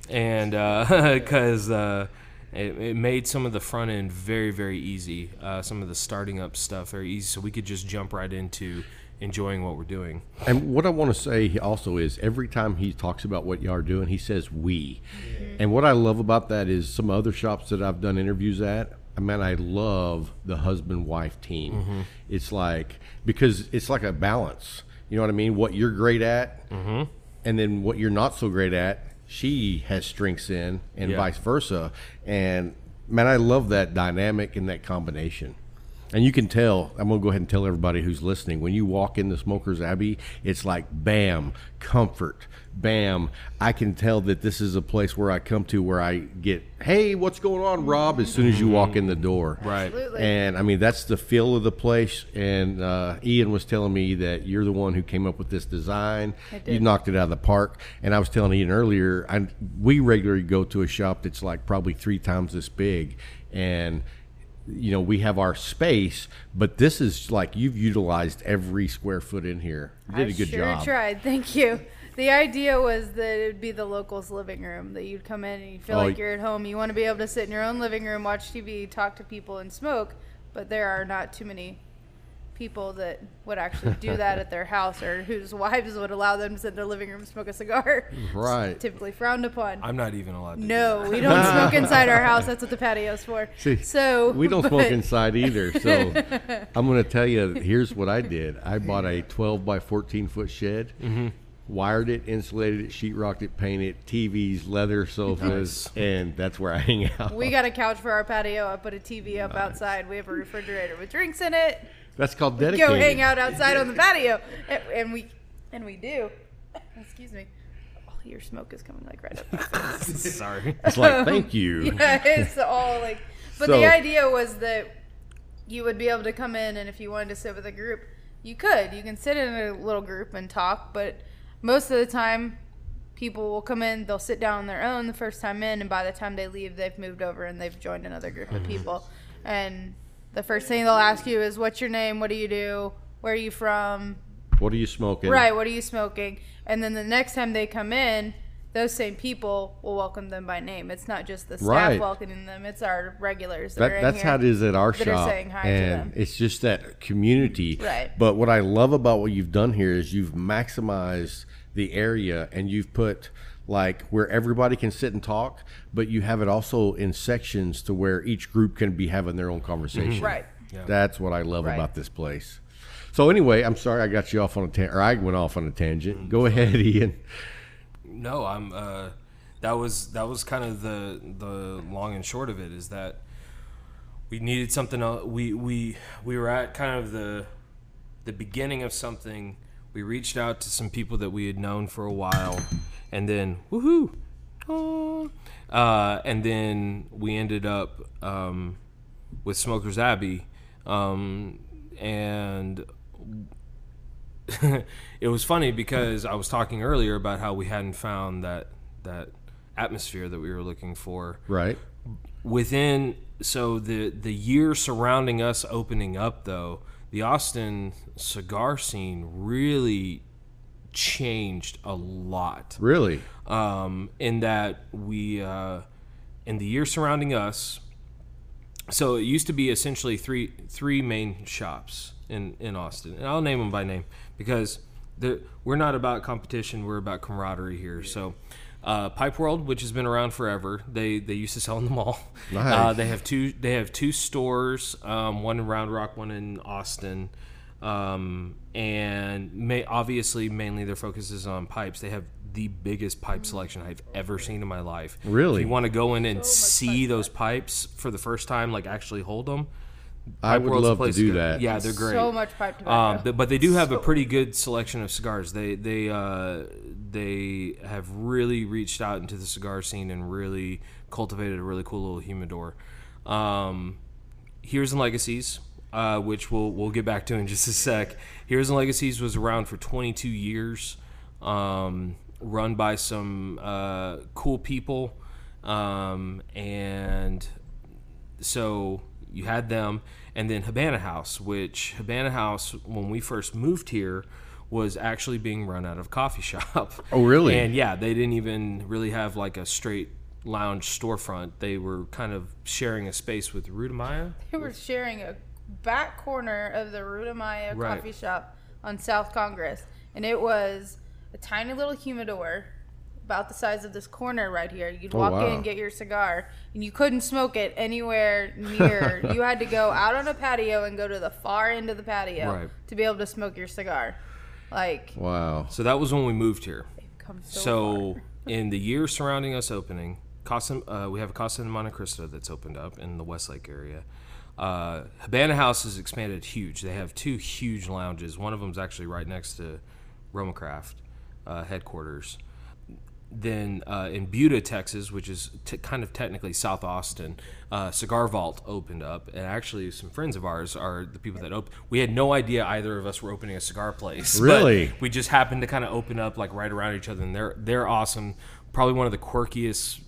and because uh, it, it made some of the front end very very easy, uh, some of the starting up stuff very easy, so we could just jump right into enjoying what we're doing. And what I want to say also is every time he talks about what y'all are doing, he says we. Mm-hmm. And what I love about that is some other shops that I've done interviews at. I mean, I love the husband wife team. Mm-hmm. It's like, because it's like a balance. You know what I mean? What you're great at, mm-hmm. and then what you're not so great at, she has strengths in, and Yeah. vice versa. And man, I love that dynamic and that combination. And you can tell, I'm going to go ahead and tell everybody who's listening, when you walk in the Smoker's Abbey, it's like bam, comfort, bam. I can tell that this is a place where I come to where I get, hey, what's going on, Rob, as soon as you walk in the door. Right. Absolutely. And I mean, that's the feel of the place. And uh, Ian was telling me that you're the one who came up with this design. I did. You knocked it out of the park. And I was telling Ian earlier, I, we regularly go to a shop that's like probably three times this big. And you know, we have our space, but this is like you've utilized every square foot in here. You did I a good sure job. tried. Thank you. The idea was that it'd be the locals' living room. That you'd come in and you feel Oh, like you're at home. You want to be able to sit in your own living room, watch TV, talk to people, and smoke. But there are not too many people that would actually do that at their house, or whose wives would allow them to sit in their living room and smoke a cigar. Right. It's typically frowned upon. I'm not even allowed to. do no, that. we don't smoke inside our house. That's what the patio's for. See, so we don't smoke inside either. So I'm going to tell you, here's what I did. I bought a 12 by 14 foot shed, Mm-hmm. wired it, insulated it, sheetrocked it, painted TVs, leather sofas, and that's where I hang out. We got a couch for our patio. I put a TV up outside. We have a refrigerator with drinks in it. That's called dedicated. Go hang out outside on the patio, and, and we and we do. Excuse me. Oh, your smoke is coming like right up. Sorry. It's like, thank you. yeah, it's all like. But So- the idea was that you would be able to come in, and if you wanted to sit with a group, you could. You can sit in a little group and talk, but most of the time, people will come in, they'll sit down on their own the first time in, and by the time they leave, they've moved over and they've joined another group of mm. people. And the first thing they'll ask you is, "What's your name? What do you do? Where are you from? What are you smoking? Right, what are you smoking?" And then the next time they come in, those same people will welcome them by name. It's not just the staff Right. welcoming them; it's our regulars. That, are That, in that's here. how it is at our shop, saying hi to and them. it's just that community. Right. But what I love about what you've done here is you've maximized the area, and you've put like where everybody can sit and talk, but you have it also in sections to where each group can be having their own conversation. Right. That's what I love Right. about this place. So anyway, I'm sorry I got you off on a tangent, or I went off on a tangent. Go ahead, Ian. No, I'm. Uh, that was that was kind of the the long and short of it is that we needed something else. We we we were at kind of the the beginning of something. We reached out to some people that we had known for a while, and then woohoo, oh, uh, and then we ended up um, with Smokers Abbey, um, and it was funny because I was talking earlier about how we hadn't found that that atmosphere that we were looking for Right. within so the the year surrounding us opening up though the Austin cigar scene really changed a lot Really. um, in that we uh, in the year surrounding us. So it used to be essentially three three main shops in in Austin, and I'll name them by name because they're- we're not about competition; we're about camaraderie here. So. Uh, Pipe World, which has been around forever, they they used to sell in the mall. Nice. Uh, they have two they have two stores, um, one in Round Rock, one in Austin, um, and may, obviously mainly their focus is on pipes. They have the biggest pipe selection I've ever seen in my life. Really? if you want to go in and see those pipes for the first time, like actually hold them, I Pipe would World's love to do go. that. Yeah, they're great. So much pipe tobacco. Um, but, but they do have a pretty good selection of cigars. They they uh, they have really reached out into the cigar scene and really cultivated a really cool little humidor. Um, Heroes and Legacies, uh, which we'll we'll get back to in just a sec. Heroes and Legacies was around for 22 years, um, run by some uh, cool people, um, and so you had them, and then Habana House, which Habana House, when we first moved here, was actually being run out of a coffee shop. Oh, really? And yeah, they didn't even really have like a straight lounge storefront. They were kind of sharing a space with Ruta Maya. They were sharing a back corner of the Ruta Maya Right. coffee shop on South Congress, and it was a tiny little humidor about the size of this corner right here. You'd Oh, walk wow. in and get your cigar, and you couldn't smoke it anywhere near. you had to go out on a patio and go to the far end of the patio Right. to be able to smoke your cigar. Like, Wow. So that was when we moved here. so, So, in the year surrounding us opening, Casa, uh, we have a Casa de Montecristo that's opened up in the Westlake area. Uh, Habana House has expanded huge. They have two huge lounges. One of them is actually right next to RoMa Craft uh, headquarters. Then uh, in Buda, Texas, which is t- kind of technically South Austin, uh, Cigar Vault opened up, and actually some friends of ours are the people that opened. We had no idea either of us were opening a cigar place. but Really? we just happened to kind of open up like right around each other, and they're they're awesome. Probably one of the quirkiest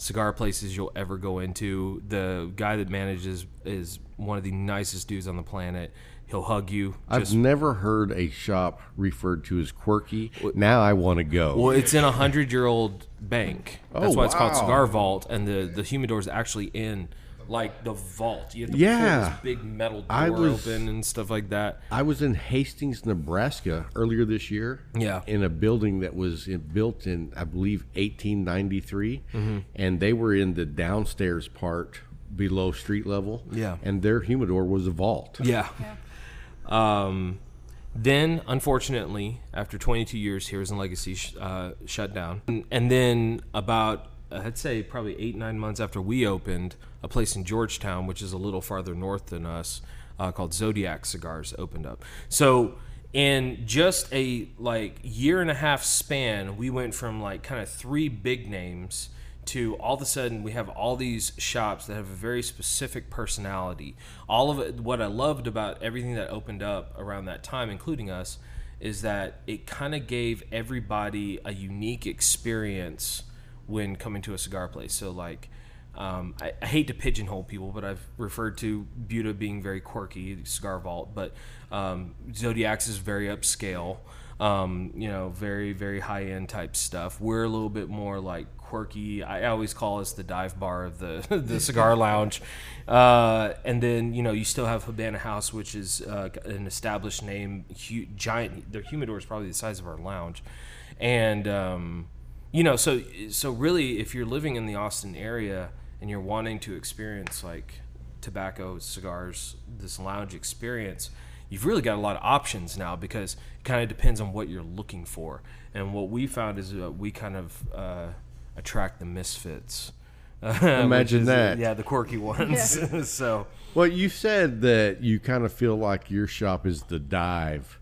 cigar places you'll ever go into. The guy that manages is one of the nicest dudes on the planet. He'll hug you. I've never heard a shop referred to as quirky. Now I want to go. well, it's in a hundred year old bank. Oh, That's Oh, why it's called. Cigar Vault, and the the humidor is actually in like the vault. You have to Yeah. pull this big metal door I was- open and stuff like that. I was in Hastings, Nebraska earlier this year. Yeah. In a building that was in, built in, I believe, 1893. Mm-hmm. And they were in the downstairs part below street level. Yeah. And their humidor was a vault. Yeah. Um, then, unfortunately, after 22 years, Heroes and Legacy sh- uh, shut down. And, and then, about, I'd say, probably eight, nine months after we opened, a place in Georgetown, which is a little farther north than us, uh, called Zodiac Cigars, opened up. So, in just a like year and a half span, we went from like kind of three big names to all of a sudden we have all these shops that have a very specific personality. All of it, what I loved about everything that opened up around that time, including us, is that it kind of gave everybody a unique experience when coming to a cigar place. So, like, um, I, I hate to pigeonhole people, but I've referred to Buda being very quirky, Cigar Vault, but um, Zodiacs is very upscale, um, you know, very, very high end type stuff. We're a little bit more like quirky. I always call us the dive bar of the, the cigar lounge. Uh, and then, you know, you still have Habana House, which is uh, an established name, hu- giant. Their humidor is probably the size of our lounge. And, um, you know so so really if you're living in the austin area and you're wanting to experience like tobacco cigars this lounge experience you've really got a lot of options now because it kind of depends on what you're looking for. And what we found is uh, we kind of uh, attract the misfits. Which Imagine is, that. yeah the quirky ones. So Well, you said that you kind of feel like your shop is the dive,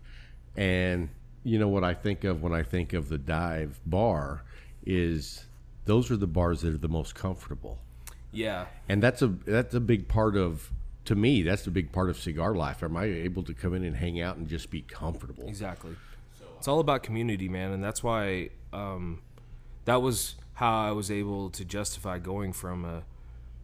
and you know what I think of when I think of the dive bar is those are the bars that are the most comfortable, yeah and that's a that's a big part of to me that's a big part of cigar life. Am I able to come in and hang out and just be comfortable? Exactly. It's all about community, man, and that's why um, that was how I was able to justify going from a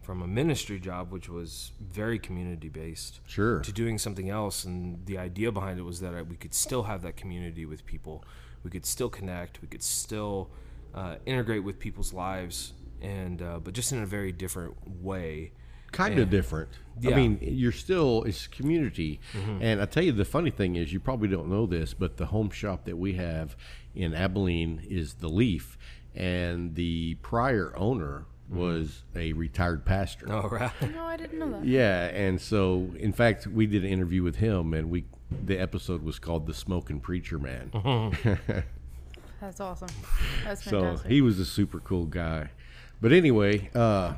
from a ministry job, which was very community based, Sure. to doing something else. And the idea behind it was that we could still have that community with people, we could still connect, we could still uh, integrate with people's lives, and uh, but just in a very different way. kind of different. I Yeah. Mm-hmm. mean, you're still it's community, and I tell you the funny thing is you probably don't know this, but the home shop that we have in Abilene is the Leaf, and the prior owner was a retired pastor. Oh, right. No, I didn't know that. Yeah, and so in fact, we did an interview with him, and we the episode was called "The Smoking Preacher Man." That's awesome. That's So he was a super cool guy. But anyway, uh,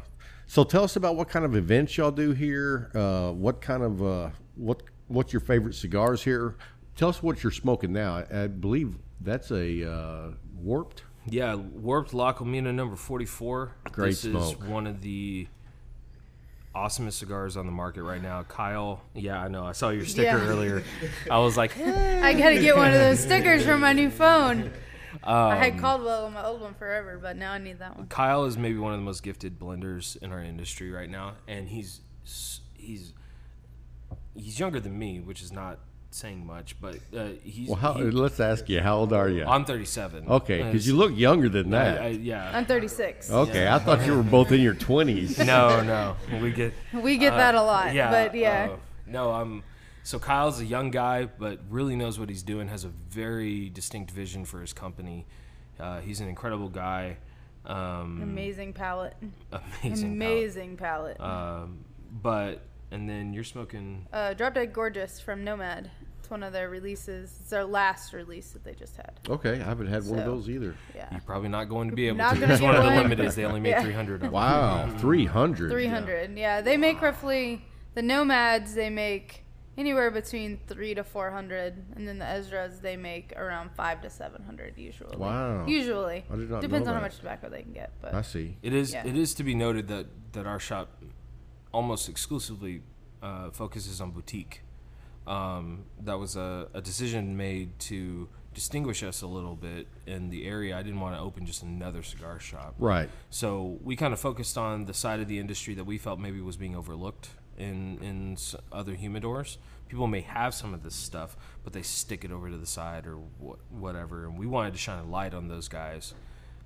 so tell us about what kind of events y'all do here. Uh, what kind of uh, what what's your favorite cigars here? Tell us what you're smoking now. I, I believe that's a uh, warped. Yeah, Warped La Colmena number 44. Great this smoke. is one of the awesomest cigars on the market right now. Kyle, yeah, I know. I saw your sticker Yeah. earlier. I was like, I gotta get one of those stickers for my new phone. I Um, had Caldwell on my old one forever, but now I need that one. Kyle is maybe one of the most gifted blenders in our industry right now, and he's he's he's younger than me, which is not saying much, but uh, he's. Well, how, he- let's ask you, how old are you? I'm 37. Okay, Uh, because you look younger than that. I- yeah. I'm 36. okay, I thought you were both in your twenties. no, no, we get We get that a lot, yeah, but yeah. uh, no, I'm. So Kyle's a young guy, but really knows what he's doing. Has a very distinct vision for his company. Uh, he's an incredible guy. Um, Amazing palette. amazing. Amazing palette. palate. Um, but and then you're smoking. Uh, Drop Dead Gorgeous from Nomad. It's one of their releases. It's their last release that they just had. Okay, I haven't had one of those either. Yeah. You're probably not going to be able Not to. gonna It's one of the one. limited. They only made Yeah. 300 of them. Wow, three hundred. 300. Yeah, they make roughly the Nomads they make anywhere between three to four hundred, and then the Ezras they make around five to seven hundred usually. Wow. Usually, I did not depends know on how much tobacco they can get. But I see. It is. Yeah. It is to be noted that that our shop almost exclusively uh, focuses on boutique. Um, that was a, a decision made to distinguish us a little bit in the area. I didn't want to open just another cigar shop. Right. So we kind of focused on the side of the industry that we felt maybe was being overlooked in in other humidors. People may have some of this stuff, but they stick it over to the side or wha- whatever. And we wanted to shine a light on those guys.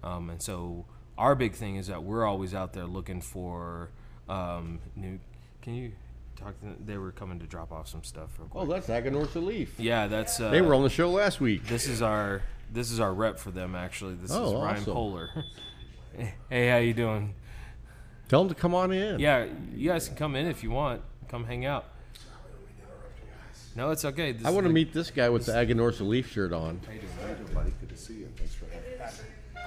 Um, and so our big thing is that we're always out there looking for um, new. Can you talk? To them? They were coming to drop off some stuff. Real quick. Oh, that's Aganorsa Leaf. yeah, that's. Uh, They were on the show last week. this is our this is our rep for them actually. This is Oh, Ryan awesome. Polar. hey, how you doing? Tell them to come on in. Yeah, you guys can come in if you want. Come hang out. No, it's okay. This I is want to the- meet this guy with the Aganorsa Leaf shirt on. Hey, everybody. Good to see you. Thanks for having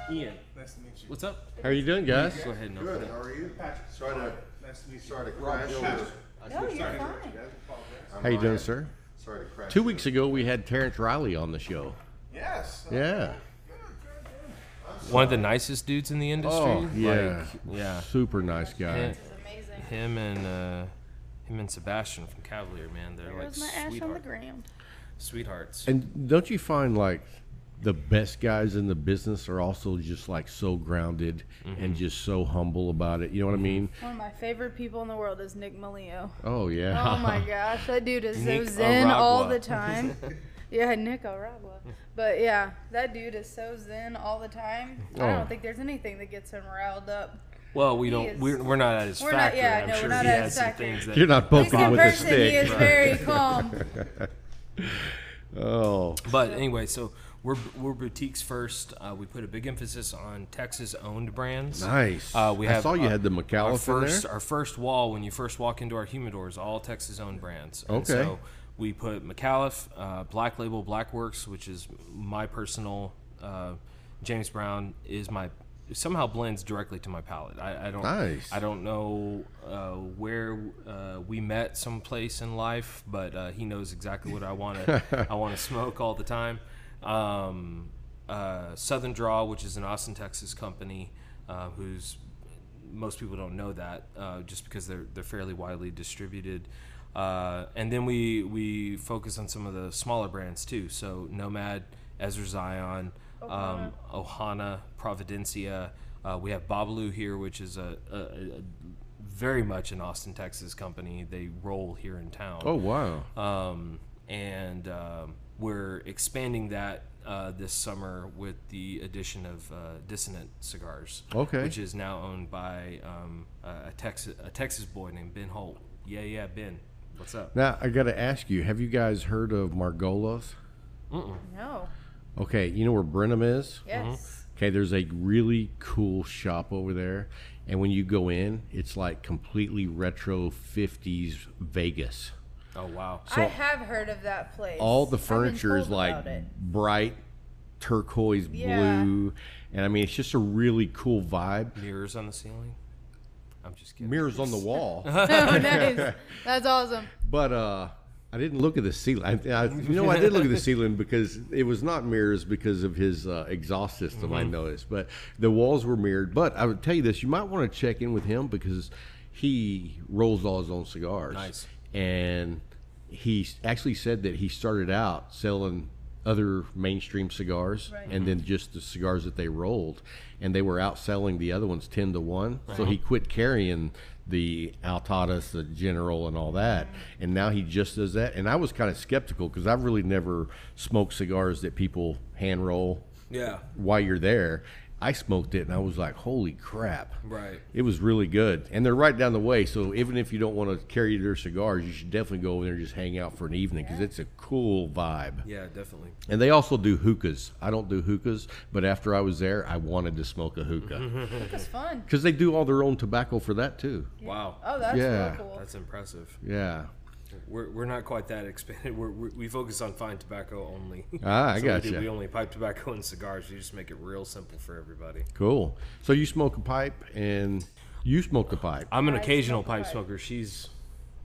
me. Ian. Nice to meet you. What's up? How are you doing, guys? Go ahead and open it. How are you? Sorry to, sorry to crash. no, you're fine. How you doing, sir? Sorry to crash. Two weeks ago, we had Terrence Riley on the show. Yes. Yeah. One of the nicest dudes in the industry. Oh, yeah. Like, yeah. Super nice guy. Him, him and uh, him and Sebastian from Cavalier, man, they're like There's my ash on the ground. sweethearts. And don't you find like the best guys in the business are also just like so grounded Mm-hmm. and just so humble about it? You know what I mean? One of my favorite people in the world is Nick Melillo. Oh yeah. Oh my gosh, that dude is so Nick zen all the time. yeah, Nick Aragua. But yeah, that dude is so zen all the time. I Oh. don't think there's anything that gets him riled up. Well, we He don't. is- We're, we're not at his We're not- factory. yeah, I'm no, we're sure not he at has his some factory. things that. You're not At least poking in with a person, he stick. is very calm. Oh. But anyway, so we're we're boutiques first. Uh, we put a big emphasis on Texas-owned brands. Nice. Uh, we I have saw you uh, had the our in first there. our first wall when you first walk into our humidors, all Texas-owned brands. And Okay. So we put McAuliffe, uh, Black Label, Blackworks, which is my personal. Uh, James Brown is my somehow blends directly to my palate. I, I don't. Nice. I don't know uh, where uh, we met someplace in life, but uh, he knows exactly what I want to. I want to smoke all the time. Um, uh, Southern Draw, which is an Austin, Texas company, uh, who's most people don't know that uh, just because they're they're fairly widely distributed. Uh, and then we we focus on some of the smaller brands too. So Nomad, Ezra Zion, um, Ohana, Providencia. Uh, we have Babalu here, which is a, a, a very much an Austin, Texas company. They roll here in town Oh wow. um, and um, we're expanding that uh, this summer with the addition of uh, Dissonant Cigars, Okay. which is now owned by um, a Texas a Texas boy named Ben Holt. Yeah, yeah, Ben, what's up? Now I got to ask you: Have you guys heard of Margolos? No. Okay, you know where Brenham is. Yes. Mm-hmm. Okay, there's a really cool shop over there, and when you go in, it's like completely retro '50s Vegas. Oh wow, I have heard of that place. All the furniture is like bright turquoise Yeah. blue, and I mean it's just a really cool vibe. mirrors on the ceiling. I'm just kidding. Mirrors on the wall, oh, nice. That's awesome. but uh, I didn't look at the ceiling. I, I, you know, I did look at the ceiling because it was not mirrors because of his uh, exhaust system. I noticed, but the walls were mirrored. But I would tell you this: you might want to check in with him because he rolls all his own cigars. Nice. and he actually said that he started out selling other mainstream cigars Right. and then just the cigars that they rolled and they were outselling the other ones 10 to 1 so he quit carrying the Altadis, the General, and all that. And now he just does that. And I was kind of skeptical because I've really never smoked cigars that people hand roll Yeah, while you're there. I smoked it and I was like, holy crap. right. It was really good, and they're right down the way. So even if you don't want to carry their cigars, you should definitely go over there and just hang out for an evening because it's a cool vibe. Yeah, definitely. And they also do hookahs. I don't do hookahs, but after I was there, I wanted to smoke a hookah It was fun. because they do all their own tobacco for that too. Wow, Oh, that's Yeah. real cool. that's impressive. Yeah. We're, we're not quite that expanded. We're, we we focus on fine tobacco only. Ah, I So we do- gotcha. We only pipe tobacco and cigars. We just make it real simple for everybody. Cool. So you smoke a pipe, and you smoke a pipe. I'm an I occasional pipe pipe. smoker. She's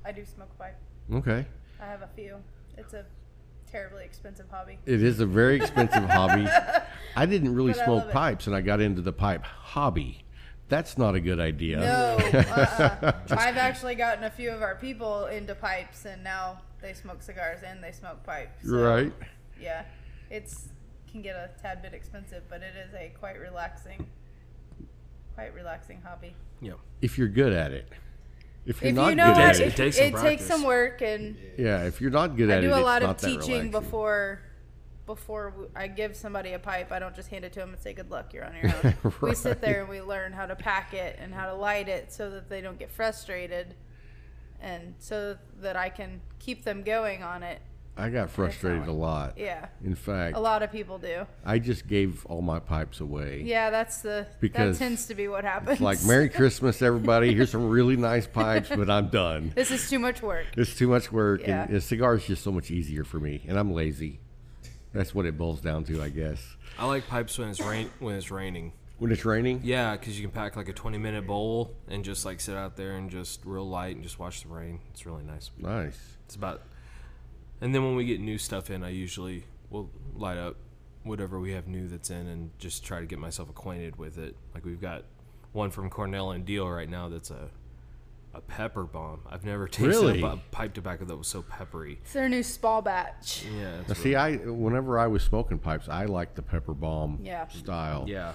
I I do smoke pipe. Okay. I have a few. It's a terribly expensive hobby. It is a very expensive hobby. I didn't really But smoke love it. pipes, and I got into the pipe hobby. That's not a good idea. No, uh-uh. I've actually gotten a few of our people into pipes, and now they smoke cigars and they smoke pipes. So, Right. Yeah, it's can get a tad bit expensive, but it is a quite relaxing, quite relaxing hobby. Yeah. If you're good at it. If you're if not you know good at it, it, It takes some it takes some work, and yeah. If you're not good I at it, I do a lot of teaching before before I give somebody a pipe. I don't just hand it to them and say, "Good luck, you're on your own." We sit there and we learn how to pack it and how to light it so that they don't get frustrated, and so that I can keep them going on it. I got frustrated a lot. Yeah, In fact, a lot of people do. I just gave all my pipes away. Yeah, that's the Because that tends to be what happens. It's like Merry Christmas, everybody. Here's some really nice pipes, but I'm done. this is too much work. It's too much work, Yeah. and a cigar is just so much easier for me, and I'm lazy. That's what it boils down to, I guess. I like pipes when it's rain when it's raining. When it's raining, Yeah, because you can pack like a 20 minute bowl and just like sit out there and just real light and just watch the rain. It's really nice. nice. It's about, and then when we get new stuff in, I usually will light up whatever we have new that's in and just try to get myself acquainted with it. Like we've got one from Cornell and Diehl right now that's a a pepper bomb. I've never tasted Really? a pipe tobacco that was so peppery. It's their new small batch. Yeah, Now, it's see, I whenever I was smoking pipes, I liked the pepper bomb Yeah. style. yeah.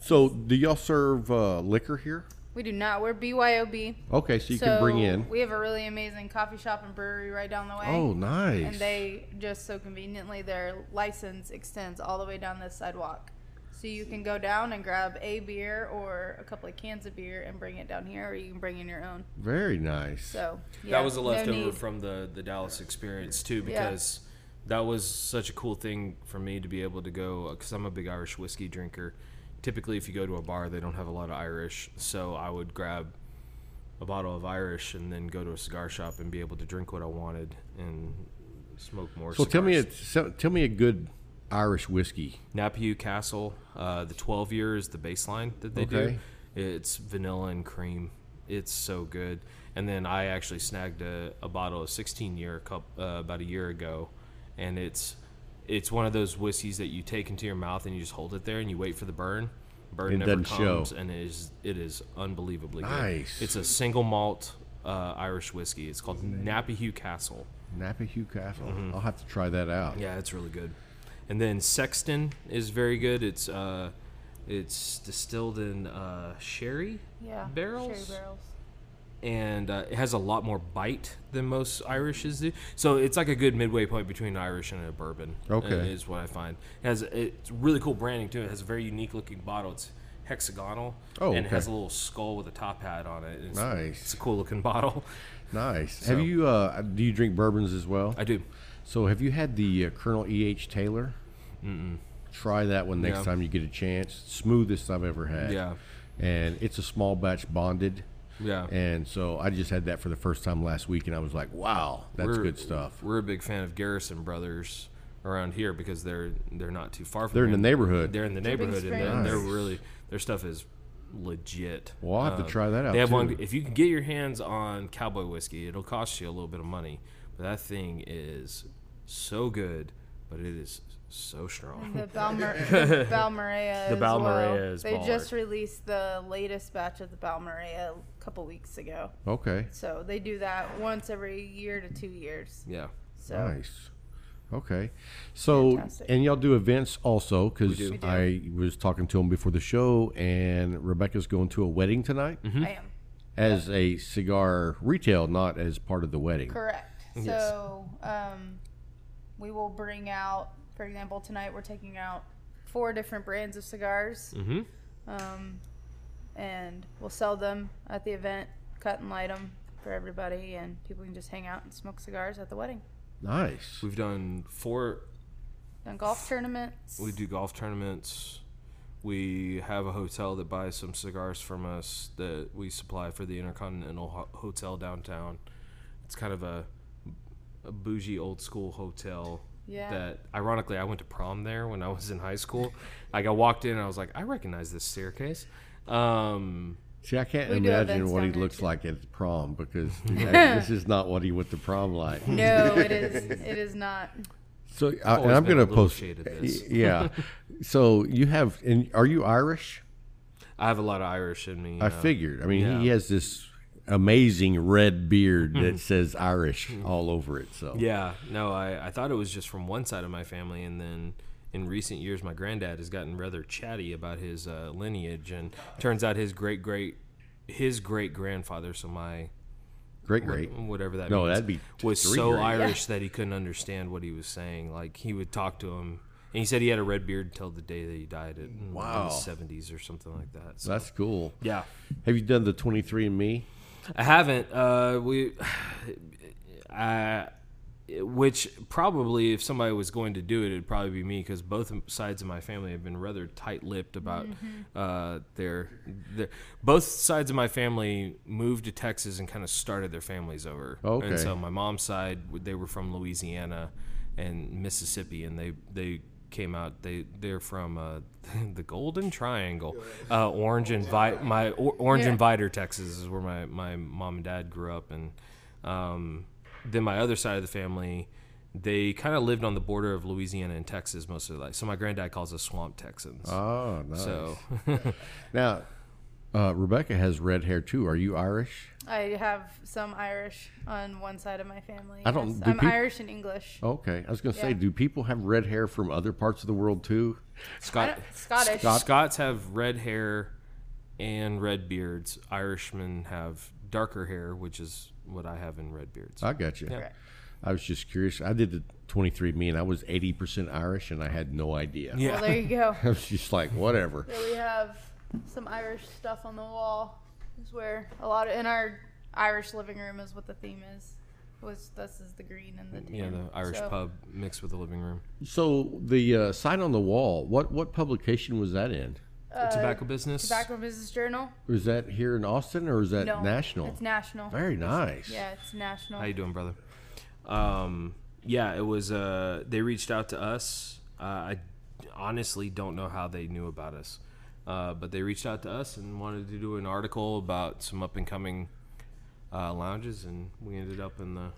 So, do y'all serve uh, liquor here? We do not. We're BYOB. Okay, so you so can bring in. We have a really amazing coffee shop and brewery right down the way. Oh, nice. And they just so conveniently their license extends all the way down this sidewalk. So you can go down and grab a beer or a couple of cans of beer and bring it down here, or you can bring in your own. Very nice. So yeah, that was a no leftover need. from the the Dallas experience too, Yeah. because that was such a cool thing for me to be able to go. Because I'm a big Irish whiskey drinker. Typically, if you go to a bar, they don't have a lot of Irish, so I would grab a bottle of Irish and then go to a cigar shop and be able to drink what I wanted and smoke more. so tell me, a, so, tell me a good Irish whiskey. Knappogue Castle, uh, the 12 year is the baseline that they Okay. do. It's vanilla and cream. It's so good. And then I actually snagged a, a bottle of 16 year cup uh, about a year ago, and it's it's one of those whiskeys that you take into your mouth and you just hold it there and you wait for the burn. Burn It never doesn't show. comes, and it is it is unbelievably Nice. good. It's a single malt uh, Irish whiskey. It's called Knappogue Castle. Hugh Castle. Mm-hmm. I'll have to try that out. Yeah, it's really good. And then Sexton is very good. It's uh, it's distilled in uh, sherry yeah barrels, Sherry barrels. and uh, it has a lot more bite than most Irishes do. So it's like a good midway point between an Irish and a bourbon. Okay. uh, is what I find. It has it's really cool branding too. It has a very unique looking bottle. It's hexagonal. Oh, and it has a little skull with a top hat on it. It's, Nice. It's a cool looking bottle. Nice. So- Have you? Uh, do you drink bourbons as well? I do. So have you had the uh, Colonel E. H. Taylor? Mm-mm. Try that one next Yeah. time you get a chance. Smoothest I've ever had. Yeah. And it's a small batch bonded. Yeah. And so I just had that for the first time last week, and I was like, "Wow, that's We're- good stuff." We're a big fan of Garrison Brothers around here because they're they're not too far from. They're in here. the neighborhood. They're in the neighborhood, and they're, Springs. they're Nice. really their stuff is legit. Well, I'll have to Um, try that out, They have too. one. If you can get your hands on cowboy whiskey, it'll cost you a little bit of money, but that thing is so good. But it is so strong. The Balmer- the Balmorhea. The as Balmorhea well. is They baller. just released the latest batch of the Balmorhea a couple weeks ago. Okay. So they do that once every year to two years. Yeah. So Nice. Okay. So, Fantastic. and y'all do events also because do. We do. I was talking to him before the show, and Rebecca's going to a wedding tonight Mm-hmm. I am as a cigar retail, not as part of the wedding. correct. So um, we will bring out, for example, tonight we're taking out four different brands of cigars, Mm-hmm. um, and we'll sell them at the event, cut and light them for everybody, and people can just hang out and smoke cigars at the wedding. Nice. We've done four Done golf tournaments. We do golf tournaments. We have a hotel that buys some cigars from us that we supply for the Intercontinental Ho- Hotel downtown. It's kind of a, a bougie old school hotel. Yeah. That ironically, I went to prom there when I was in high school. Like I walked in, and I was like, I recognize this staircase. Um, See, I can't We imagine what he looks too. like at prom because this is not what he went to prom like. No, it is. It is not. So, uh, and I'm going to post. shade of this. Yeah. so you have, and are you Irish? I have a lot of Irish in me. I uh, figured. I mean, he has this amazing red beard that says Irish all over it. So Yeah, no, I, I thought it was just from one side of my family, and then in recent years, my granddad has gotten rather chatty about his uh, lineage, and turns out his great great his great grandfather, so my great, great. whatever that No, means, that'd be was so great. Irish that he couldn't understand what he was saying. Like he would talk to him, and he said he had a red beard until the day that he died at in Wow. the seventies or something like that. So, That's cool. yeah. Have you done the 23 and Me? I haven't. Uh, we, I, which probably if somebody was going to do it, it'd probably be me because both sides of my family have been rather tight-lipped about uh, their, their. Both sides of my family moved to Texas and kind of started their families over. Okay. And so my mom's side, they were from Louisiana and Mississippi, and they they came out. They they're from uh, the Golden Triangle, uh, Orange and Vi- my or, Orange and Vidor, Texas is where my my mom and dad grew up, and um, then my other side of the family. They kind of lived on the border of Louisiana and Texas most of their life. So my granddad calls us swamp Texans. Oh, nice. so Now, uh, Rebecca has red hair too. Are you Irish? I have some Irish on one side of my family. I don't- yes. do I'm peop- Irish and English. Okay. I was going to say, Yeah. do people have red hair from other parts of the world too? I Scott, don't- Scottish. Scots have red hair and red beards. Irishmen have darker hair, which is what I have in red beards. I got you. Correct. I was just curious. I did the 23andMe and I was 80% Irish and I had no idea. yeah. Well, there you go. I was just like, whatever. There we have some Irish stuff on the wall. Is where a lot of in our Irish living room is what the theme is. Was this is the green and the tan. Yeah, the Irish So, pub mixed with the living room. So the uh, sign on the wall, what what publication was that in? The tobacco business. Tobacco Business Journal. Was that here in Austin or is that No, national? It's national. Very nice. Yeah, it's national. How you doing, brother? Um, yeah, it was. Uh, they reached out to us. Uh, I honestly don't know how they knew about us, uh, but they reached out to us and wanted to do an article about some up and coming uh, lounges, and we ended up in the.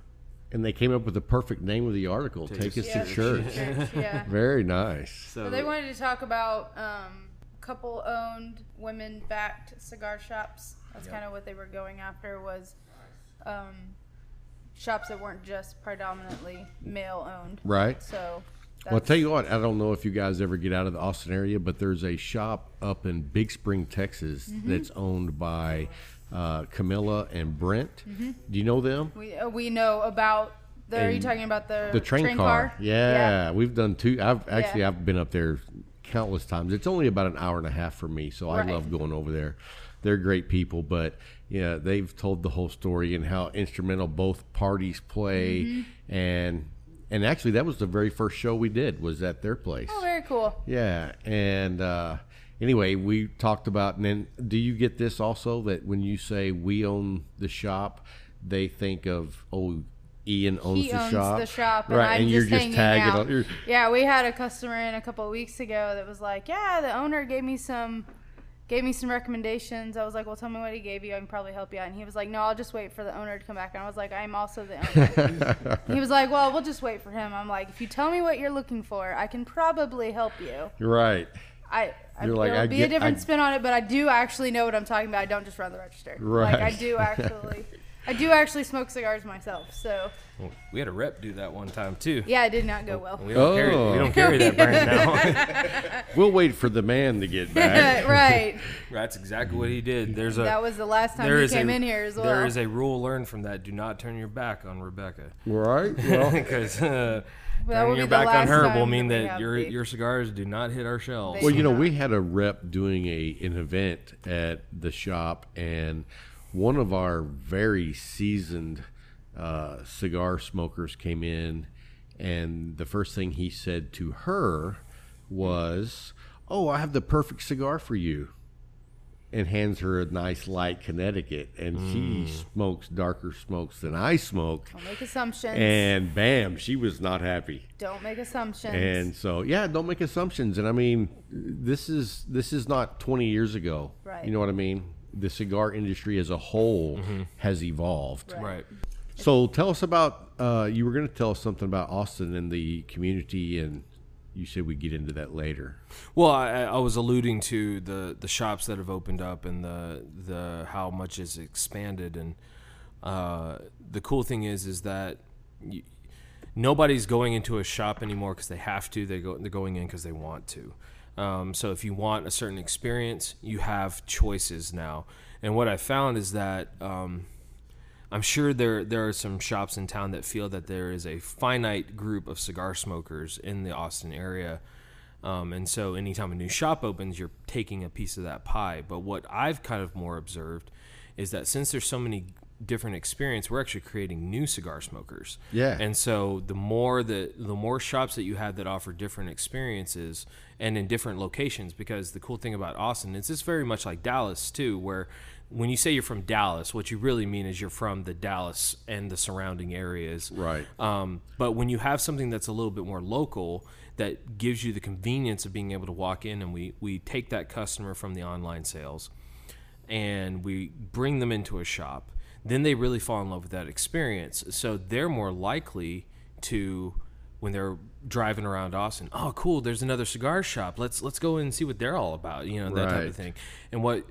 And they came up with the perfect name of the article. Take, us Yeah, to church. church, yeah. Very nice. So So they wanted to talk about um, couple-owned, women-backed cigar shops. That's kind of what they were going after was um, shops that weren't just predominantly male-owned. Right. So. Well, I'll tell you what, I don't know if you guys ever get out of the Austin area, but there's a shop up in Big Spring, Texas Mm-hmm. that's owned by uh, Camilla and Brent. Mm-hmm. Do you know them? We uh, we know about. The, are you talking about the The train, car. Yeah, we've done two. I've actually Yeah. I've been up there countless times. It's only about an hour and a half for me, so I love going over there. They're great people, but yeah, they've told the whole story and how instrumental both parties play, Mm-hmm. and and actually that was the very first show we did was at their place. Oh, very cool. Yeah, and uh, anyway, we talked about. And then, do you get this also that when you say we own the shop, they think of oh, Ian owns he the owns shop, the shop, and right? I'm and you're just, just tagging out. on. Yeah, we had a customer in a couple of weeks ago that was like, "Yeah, the owner gave me some, gave me some recommendations." I was like, "Well, tell me what he gave you. I can probably help you out." And he was like, "No, I'll just wait for the owner to come back." And I was like, "I'm also the owner." he was like, "Well, we'll just wait for him." I'm like, "If you tell me what you're looking for, I can probably help you." You're right. I, I You're like, there'll I be get- a different I- spin on it, but I do actually know what I'm talking about. I don't just run the register. Right. Like I do actually, I do actually smoke cigars myself. So we had a rep do that one time too. yeah, it did not go well. We don't carry. Oh. We don't carry that brand now. We'll wait for the man to get back. right. That's exactly what he did. There's a. That was the last time he came a, in here as well. There is a rule learned from that: do not turn your back on Rebecca, right. Well, because uh, That will turning your the back on her will mean that your beef. your cigars do not hit our shelves. They Well, you know, not. we had a rep doing a an event at the shop, and one of our very seasoned uh, cigar smokers came in, and the first thing he said to her was, "Oh, I have the perfect cigar for you." And hands her a nice light Connecticut, and she smokes darker smokes than I smoke. Don't make assumptions. And bam, she was not happy. don't make assumptions. And so, yeah, don't make assumptions. And I mean, this is this is not 20 years ago. Right. You know what I mean? The cigar industry as a whole has evolved. Right. So tell us about uh, you were going to tell us something about Austin and the community, and you said we'd get into that later. Well, I, I was alluding to the, the shops that have opened up and the the how much is expanded, and uh, the cool thing is is that you, nobody's going into a shop anymore because they have to. They go they're going in because they want to. Um, so if you want a certain experience, you have choices now. And what I found is that um, I'm sure there there are some shops in town that feel that there is a finite group of cigar smokers in the Austin area. Um, and so anytime a new shop opens, you're taking a piece of that pie. But what I've kind of more observed is that since there's so many different experience, we're actually creating new cigar smokers. Yeah. And so the more that the more shops that you have that offer different experiences and in different locations, because the cool thing about Austin is it's very much like Dallas too, where when you say you're from Dallas, what you really mean is you're from the Dallas and the surrounding areas. Right. Um, but when you have something that's a little bit more local, that gives you the convenience of being able to walk in, and we we take that customer from the online sales, and we bring them into a shop, then they really fall in love with that experience. So they're more likely to when they're driving around Austin, oh cool, there's another cigar shop. Let's let's go in and see what they're all about, you know, that type of thing. And what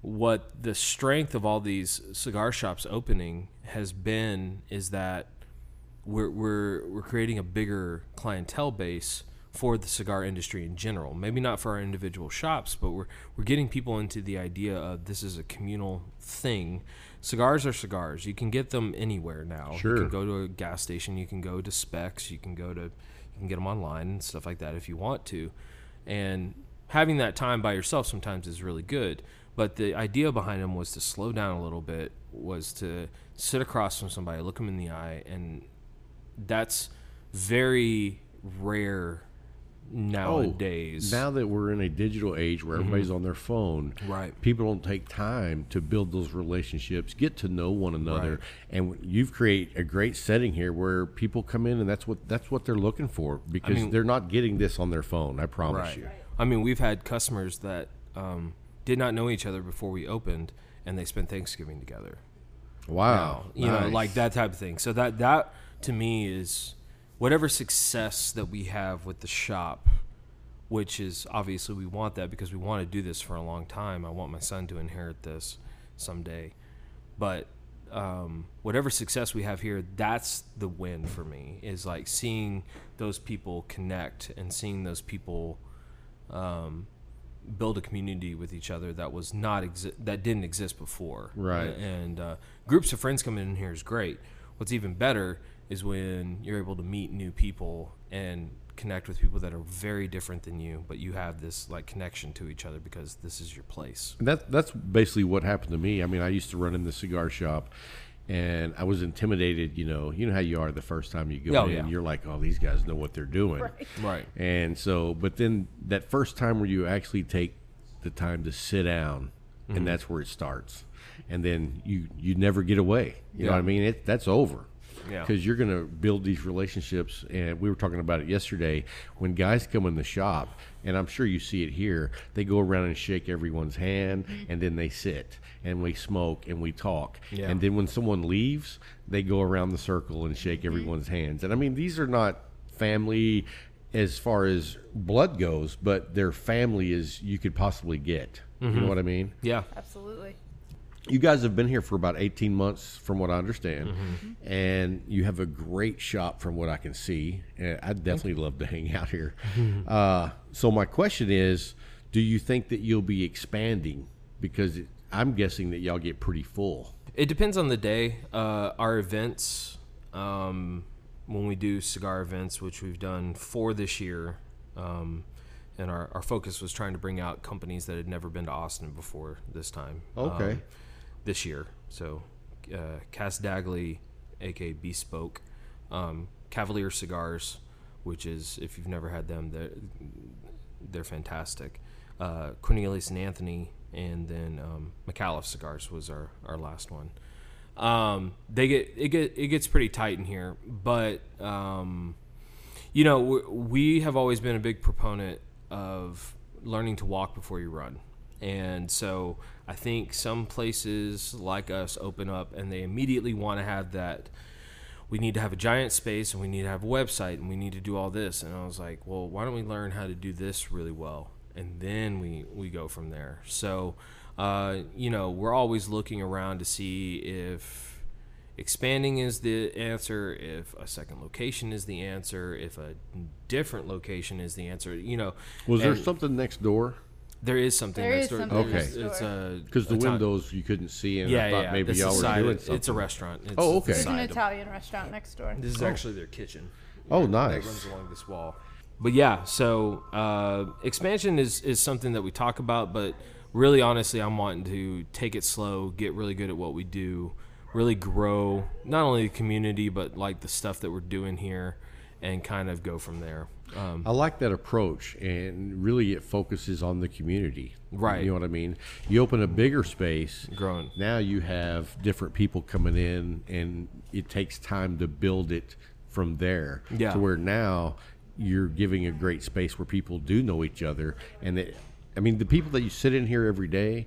what the strength of all these cigar shops opening has been is that we're we're we're creating a bigger clientele base for the cigar industry in general. Maybe not for our individual shops, but we're we're getting people into the idea of this is a communal thing. Cigars are cigars. You can get them anywhere now. Sure. You can go to a gas station. You can go to Specs. You can go to you can get them online and stuff like that if you want to. And having that time by yourself sometimes is really good. But the idea behind them was to slow down a little bit, was to sit across from somebody, look them in the eye, and that's very rare nowadays. Oh, now that we're in a digital age where everybody's on their phone, Right. People don't take time to build those relationships, get to know one another, Right. and you've created a great setting here where people come in and that's what that's what they're looking for because mean- they're not getting this on their phone. I promise right. you. I mean, we've had customers that um, did not know each other before we opened, and they spent Thanksgiving together. Wow, you know, like that type of thing. So that that to me is whatever success that we have with the shop, which is obviously we want that because we want to do this for a long time. I want my son to inherit this someday, but um, whatever success we have here, that's the win for me. Is like seeing those people connect and seeing those people um, build a community with each other that was not exi- that didn't exist before. Right. And uh, groups of friends coming in here is great. What's even better is when you're able to meet new people and connect with people that are very different than you, but you have this like connection to each other because this is your place. And that that's basically what happened to me. I mean, I used to run in the cigar shop, and I was intimidated. You know, you know how you are the first time you go Oh, in. yeah. You're like, oh, these guys know what they're doing. Right. And so, but then that first time where you actually take the time to sit down, Mm-hmm. and that's where it starts. And then you you never get away. You know what I mean? It that's over. Yeah. Because you're going to build these relationships, and we were talking about it yesterday. When guys come in the shop, and I'm sure you see it here, they go around and shake everyone's hand, mm-hmm. and then they sit and we smoke and we talk. Yeah. And then when someone leaves, they go around the circle and shake mm-hmm. everyone's hands. And I mean, these are not family as far as blood goes, but they're family as you could possibly get. You mm-hmm. know what I mean? Yeah. Absolutely. You guys have been here for about 18 months, from what I understand, Mm-hmm. and you have a great shop from what I can see. And I'd definitely love to hang out here. Uh, so, my question is do you think that you'll be expanding? Because it, I'm guessing that y'all get pretty full. It depends on the day. Uh, our events, um, when we do cigar events, which we've done four this year, um, and our, our focus was trying to bring out companies that had never been to Austin before this time. Okay. um, this year. So, uh, Casdagli, aka Bespoke, um, Cavalier Cigars, which is, if you've never had them, they're, they're fantastic. Uh, Cornelius and Anthony, and then um, McAuliffe Cigars was our, our last one. Um, they get it get it gets pretty tight in here, but um, you know we, we have always been a big proponent of learning to walk before you run, And so I think some places like us open up and they immediately want to have that. We need to have a giant space and we need to have a website and we need to do all this. And I was like, well, why don't we learn how to do this really well? And then we, we go from there. So, uh, you know, we're always looking around to see if expanding is the answer, if a second location is the answer, if a different location is the answer. You know, Was there something next door? There is something There next is door. something Okay. There's- next It's a Because the a ton- windows you couldn't see, and Yeah, I thought yeah. maybe this y'all is were side- doing something. It's a restaurant. It's Oh, the okay. There's an side of- Italian restaurant next door. This is actually their kitchen. Oh, that nice. runs along this wall. But yeah, so uh, expansion is is something that we talk about, but really, honestly, I'm wanting to take it slow, get really good at what we do, really grow not only the community but like the stuff that we're doing here, and kind of go from there. Um, I like that approach, and really it focuses on the community. Right. You know what I mean? You open a bigger space, Growing. Now you have different people coming in, and it takes time to build it from there. Yeah. To where now you're giving a great space where people do know each other, and it, I mean the people that you sit in here every day,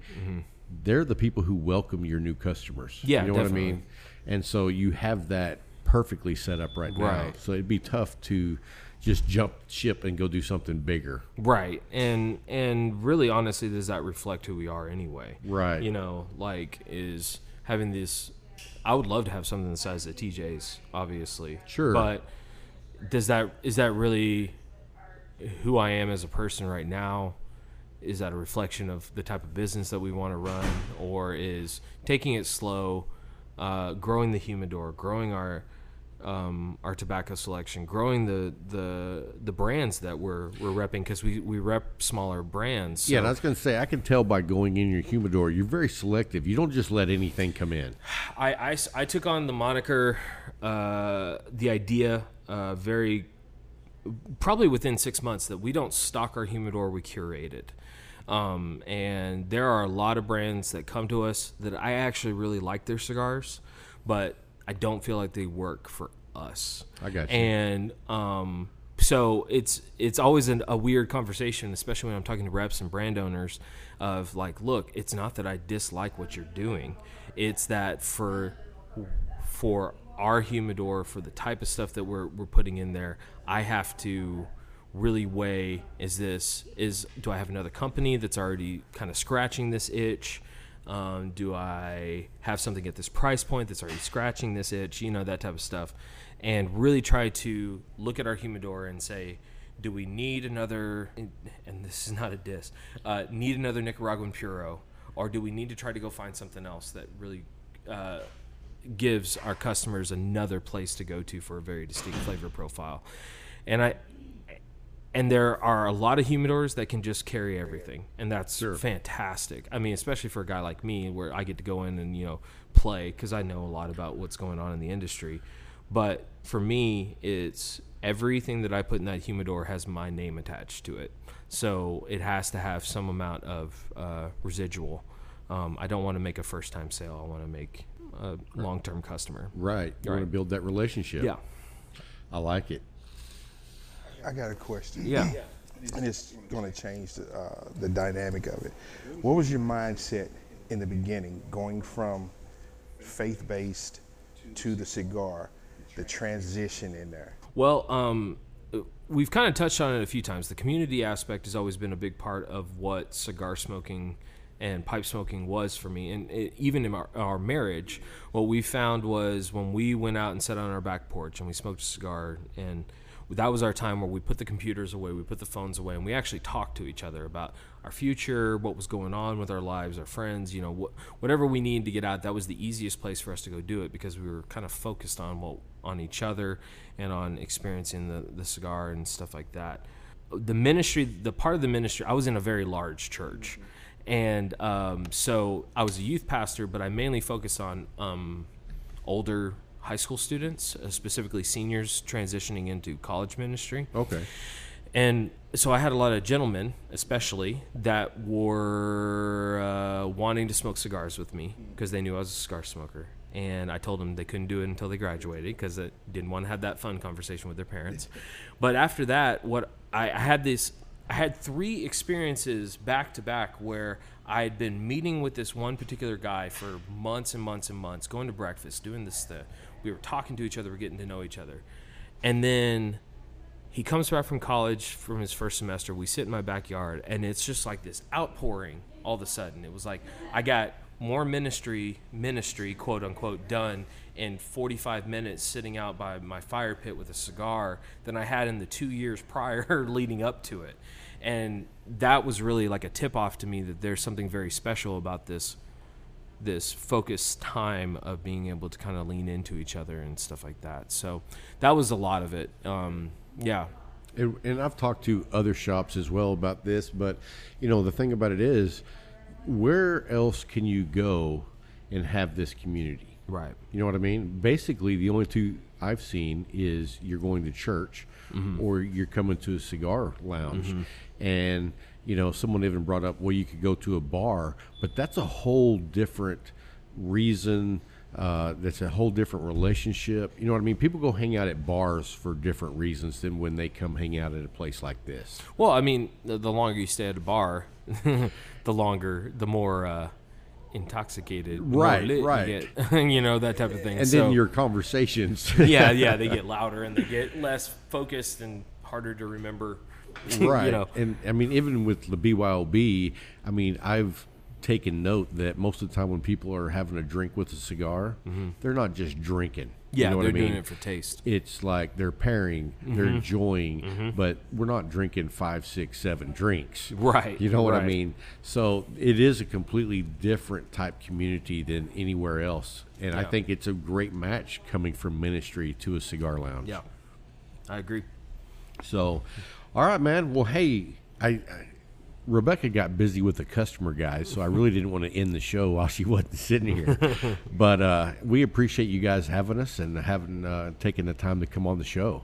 they're the people who welcome your new customers. Mm-hmm. Yeah, You know what I mean? And so you have that perfectly set up right, now. So it'd be tough to just jump ship and go do something bigger. Right. And and really honestly does that reflect who we are anyway? Right. You know, like is having this I would love to have something the size of TJ's, obviously. Sure. But does that is that really who I am as a person right now? Is that a reflection of the type of business that we want to run, or is taking it slow, uh, growing the humidor, growing our um, our tobacco selection, growing the the the brands that we're we're repping because we we rep smaller brands. Yeah, So and I was going to say, I can tell by going in your humidor, you're very selective. You don't just let anything come in. I I took on the moniker, uh, the idea, uh, very probably within six months that we don't stock our humidor, we curate it. Um, and there are a lot of brands that come to us that I actually really like their cigars, but I don't feel like they work for us. I got you. And um, so it's it's always an, a weird conversation, especially when I'm talking to reps and brand owners, of like, look, it's not that I dislike what you're doing, it's that for for our humidor, for the type of stuff that we're we're putting in there, I have to really weigh is this is do I have another company that's already kind of scratching this itch? Um, do I have something at this price point that's already scratching this itch? You know that type of stuff, and really try to look at our humidor and say, do we need another? And this is not a diss. Uh, need another Nicaraguan puro, or do we need to try to go find something else that really uh, gives our customers another place to go to for a very distinct flavor profile? And I, and there are a lot of humidors that can just carry everything. And that's fantastic. I mean especially for a guy like me where i get to go in and you know play because i know a lot about what's going on in the industry. But for me it's everything that i put in that humidor has my name attached to it. So it has to have some amount of uh, residual. Um, i don't want to make a first time sale. I want to make a long-term customer. Right. You want to build that relationship. yeah. I like it. I got a question. yeah and it's going to change the, uh, the dynamic of it. What was your mindset in the beginning, going from faith based to the cigar, the transition in there? Well, um, we've kind of touched on it a few times. The community aspect has always been a big part of what cigar smoking and pipe smoking was for me. And it, even in our, our marriage, what we found was when we went out and sat on our back porch and we smoked a cigar and that was our time where we put the computers away, we put the phones away, and we actually talked to each other about our future, what was going on with our lives, our friends, you know, what, whatever we needed to get out. That was the easiest place for us to go do it because we were kind of focused on what on each other and on experiencing the the cigar and stuff like that. The ministry, the part of the ministry, I was in a very large church, and um, so I was a youth pastor, but I mainly focused on um, older high school students, uh, specifically seniors transitioning into college ministry. Okay. And so I had a lot of gentlemen, especially, that were uh, wanting to smoke cigars with me because they knew I was a cigar smoker. And I told them they couldn't do it until they graduated because they didn't want to have that fun conversation with their parents. But after that, what I, I had this, I had three experiences back to back where I had been meeting with this one particular guy for months and months and months, going to breakfast, doing this stuff. We were talking to each other, we're getting to know each other. And then he comes back from college from his first semester. We sit in my backyard, and it's just like this outpouring all of a sudden. It was like I got more ministry, ministry, quote unquote, done in 45 minutes sitting out by my fire pit with a cigar than I had in the two years prior leading up to it. And that was really like a tip off to me that there's something very special about this this focused time of being able to kind of lean into each other and stuff like that. So that was a lot of it. Um, yeah. And, and I've talked to other shops as well about this, but you know the thing about it is, where else can you go and have this community? Right. You know what I mean? Basically, the only two I've seen is you're going to church or you're coming to a cigar lounge. And, you know, someone even brought up, well, you could go to a bar, but that's a whole different reason. Uh, that's a whole different relationship. You know what I mean? People go hang out at bars for different reasons than when they come hang out at a place like this. Well, I mean, the, the longer you stay at a bar, the longer, the more uh, intoxicated, Right, lit right. You, get, you know that type of thing. And So- then your conversations. yeah, yeah, they get louder and they get less focused and harder to remember. right. you know, And I mean, even with the BYOB, I mean, I've taken note that most of the time when people are having a drink with a cigar, they're not just drinking. Mm-hmm. yeah, you know what they're I mean? doing it for taste. it's like they're pairing, they're Mm-hmm. enjoying, but we're not drinking five, six, seven drinks. Right, You know what I mean? So it is a completely different type community than anywhere else. And I think it's a great match coming from ministry to a cigar lounge. Yeah, I agree. So, all right, man. Well, hey, I, I Rebecca got busy with the customer guys, so I really didn't want to end the show while she wasn't sitting here. but uh, we appreciate you guys having us and having uh, taken the time to come on the show.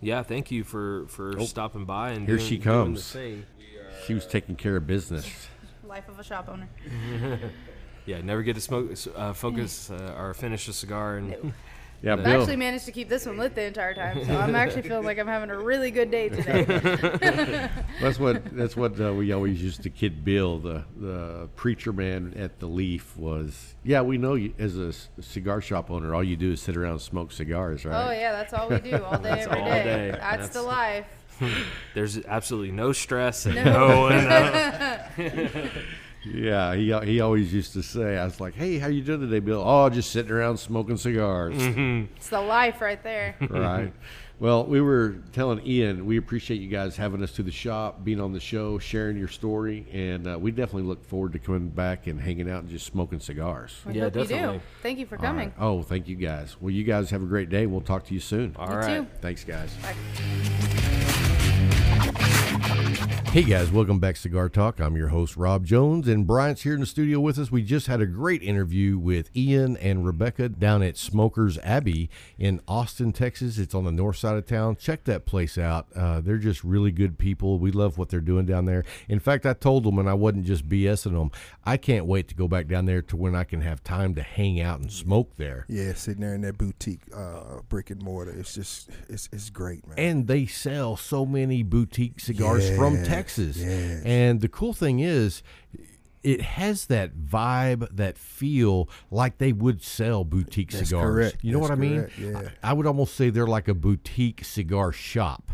Yeah, thank you for for stopping by and Oh. Here doing- she doing the comes. same. She was taking care of business. Life of a shop owner. Yeah, never get to smoke, uh, focus uh, or finish a cigar and Yeah, I've Bill. actually managed to keep this one lit the entire time, so I'm actually feeling like I'm having a really good day today. That's what that's what uh, we always used to kid Bill, the the preacher man at the Leaf. Was yeah, we know you as a cigar shop owner, all you do is sit around and smoke cigars, right? Oh yeah, that's all we do all day, every all day. day. That's, the life. there's absolutely no stress and No. no, and, uh, Yeah, he he always used to say, I was like, "Hey, how you doing today, Bill?" Oh, just sitting around smoking cigars. It's the life right there. right. Well, we were telling Ian, we appreciate you guys having us to the shop, being on the show, sharing your story, and uh, we definitely look forward to coming back and hanging out and just smoking cigars. We Yeah, hope you definitely. do. Thank you for coming. right. Oh, thank you guys. Well, you guys have a great day. We'll talk to you soon. all You right. too. Thanks, guys. Bye. Hey guys, welcome back to Cigar Talk. I'm your host Rob Jones, and Bryant's here in the studio with us. We just had a great interview with Ian and Rebecca down at Smokers Abbey in Austin, Texas. It's on the north side of town. Check that place out. Uh, they're just really good people. We love what they're doing down there. In fact, I told them, and I wasn't just BSing them. I can't wait to go back down there to when I can have time to hang out and smoke there. Yeah, sitting there in that boutique uh, brick and mortar, it's just it's it's great, man. and they sell so many boutique cigars from Texas. yes. And the cool thing is, it has that vibe, that feel like they would sell boutique That's cigars. correct. You know That's what I mean? yeah. I, I would almost say they're like a boutique cigar shop.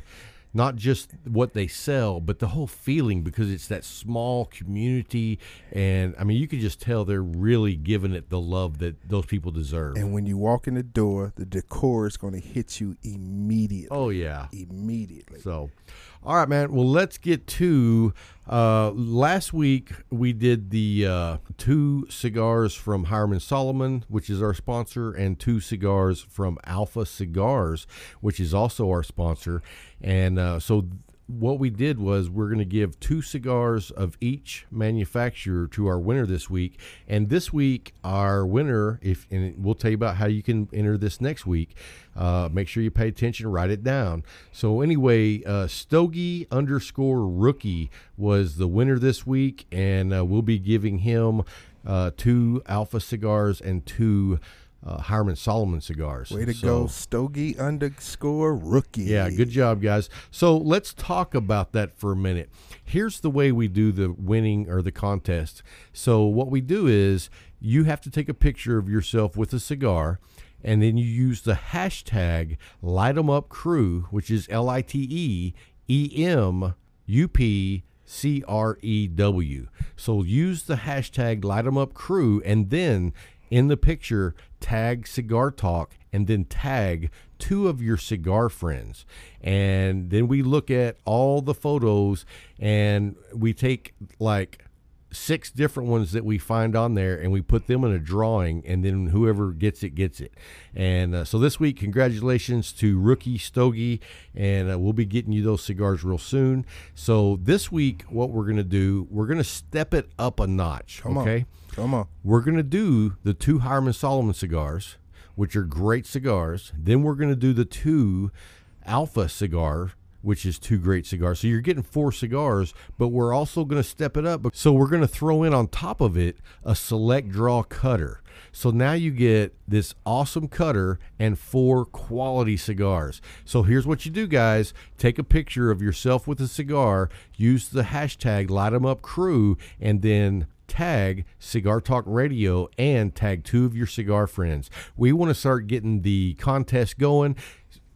Not just what they sell, but the whole feeling because it's that small community. And I mean, you can just tell they're really giving it the love that those people deserve. And when you walk in the door, the decor is going to hit you immediately. oh, yeah. Immediately. So, all right, man. Well, let's get to uh, last week. We did the uh, two cigars from Hiram Solomon, which is our sponsor, and two cigars from Alpha Cigars, which is also our sponsor. And uh, so, what we did was we're going to give two cigars of each manufacturer to our winner this week. And this week, our winner, if and we'll tell you about how you can enter this next week. Uh, make sure you pay attention, write it down. So anyway, uh, Stogie underscore rookie was the winner this week, and uh, we'll be giving him uh, two Alpha cigars and two uh, Hiram Solomon cigars. Way to So- go, Stogie underscore rookie. yeah, good job, guys. So let's talk about that for a minute. Here's the way we do the winning or the contest. So, what we do is you have to take a picture of yourself with a cigar, and then you use the hashtag Light 'em Up Crew, which is L I T E E M U P C R E W. So, use the hashtag Light 'em Up Crew, and then in the picture, tag Cigar Talk and then tag two of your cigar friends. And then we look at all the photos and we take like six different ones that we find on there and we put them in a drawing and then whoever gets it gets it and uh, so this week congratulations to rookie stogie and uh, we'll be getting you those cigars real soon so this week what we're going to do we're going to step it up a notch Come okay on. Come on. we're going to do the two Hiram Solomon cigars, which are great cigars. Then we're going to do the two Alpha cigar, which is two great cigars. So you're getting four cigars, but we're also going to step it up. So we're going to throw in on top of it a select draw cutter. So now you get this awesome cutter and four quality cigars. So here's what you do, guys. Take a picture of yourself with a cigar, use the hashtag Light 'em Up Crew, and then tag Cigar Talk Radio and tag two of your cigar friends. We want to start getting the contest going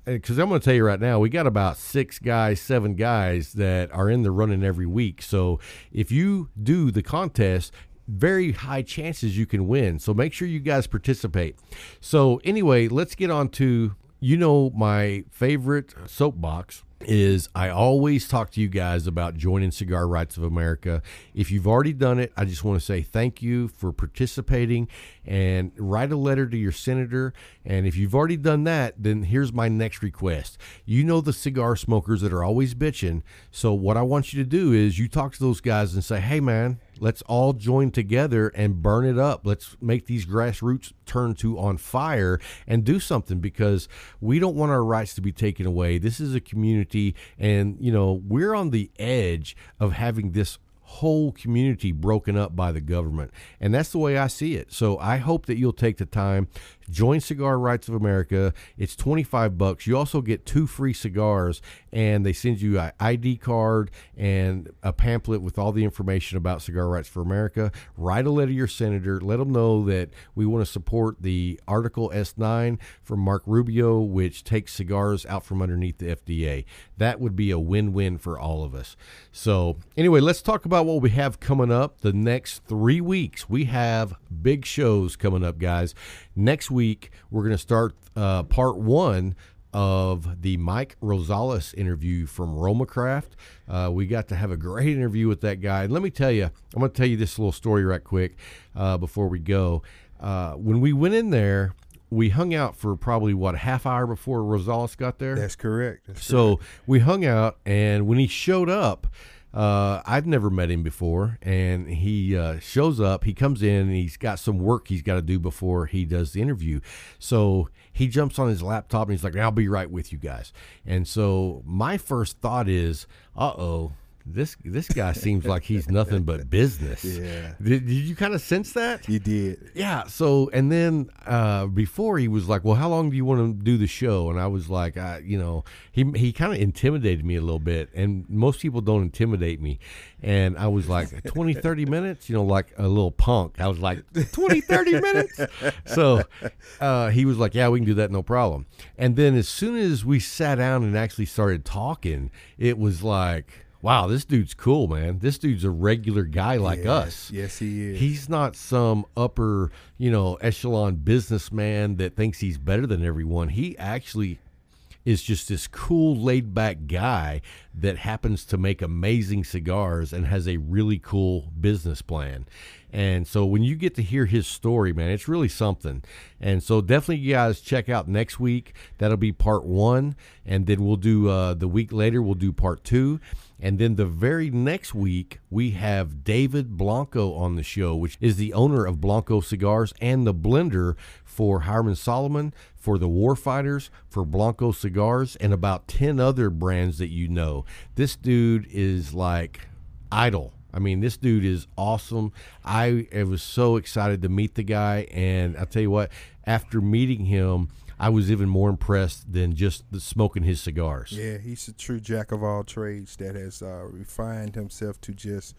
eh, because I'm going to tell you right now, we got about six guys, seven guys that are in the running every week. So if you do the contest, very high chances you can win. So make sure you guys participate. So anyway, let's get on to you know my favorite soapbox is I always talk to you guys about joining Cigar Rights of America. If you've already done it, I just want to say thank you for participating and write a letter to your senator. And if you've already done that, then here's my next request. You know the cigar smokers that are always bitching. So what I want you to do is you talk to those guys and say, "Hey man, let's all join together and burn it up. Let's make these grassroots turn to on fire and do something because we don't want our rights to be taken away. This is a community and you know, we're on the edge of having this whole community broken up by the government. And that's the way I see it. So I hope that you'll take the time join Cigar Rights of America. It's 25 bucks. You also get two free cigars and they send you an ID card and a pamphlet with all the information about Cigar Rights for America. Write a letter to your senator. Let them know that we want to support the Article S9 from Mark Rubio, which takes cigars out from underneath the FDA. That would be a win win for all of us. So, anyway, let's talk about what we have coming up the next three weeks. We have big shows coming up, guys. Next week, we're going to start uh, part one of the Mike Rosales interview from RoMa Craft. Uh, we got to have a great interview with that guy. And let me tell you, I'm going to tell you this little story right quick uh, before we go. Uh, when we went in there, we hung out for probably what a half hour before Rosales got there. That's correct. That's So we hung out, and when he showed up, uh, I've never met him before, and he uh, shows up. He comes in, and he's got some work he's got to do before he does the interview. So he jumps on his laptop, and he's like, "I'll be right with you guys." And so my first thought is, "Uh oh." This this guy seems like he's nothing but business. Yeah. Did, did you kind of sense that? You did. Yeah. So, and then uh, before he was like, "Well, how long do you want to do the show?" And I was like, I, "You know," he he kind of intimidated me a little bit, and most people don't intimidate me. And I was like, 20, 30 minutes, you know, like a little punk. I was like, 20, 30 minutes. So uh, he was like, "Yeah, we can do that, no problem." And then as soon as we sat down and actually started talking, it was like. Wow, this dude's cool, man. This dude's a regular guy like Yes. us. Yes, he is. He's not some upper, you know, echelon businessman that thinks he's better than everyone. He actually is just this cool, laid back guy that happens to make amazing cigars and has a really cool business plan. And so when you get to hear his story, man, it's really something. And so definitely you guys check out next week. That'll be part one. And then we'll do uh, the week later, we'll do part two. And then the very next week, we have David Blanco on the show, which is the owner of Blanco Cigars and the blender for Hiram Solomon, for the Warfighters, for Blanco Cigars, and about 10 other brands that you know. This dude is like idol. I mean, this dude is awesome. I, I was so excited to meet the guy, and I'll tell you what, after meeting him, I was even more impressed than just smoking his cigars. Yeah, he's a true jack of all trades that has uh, refined himself to just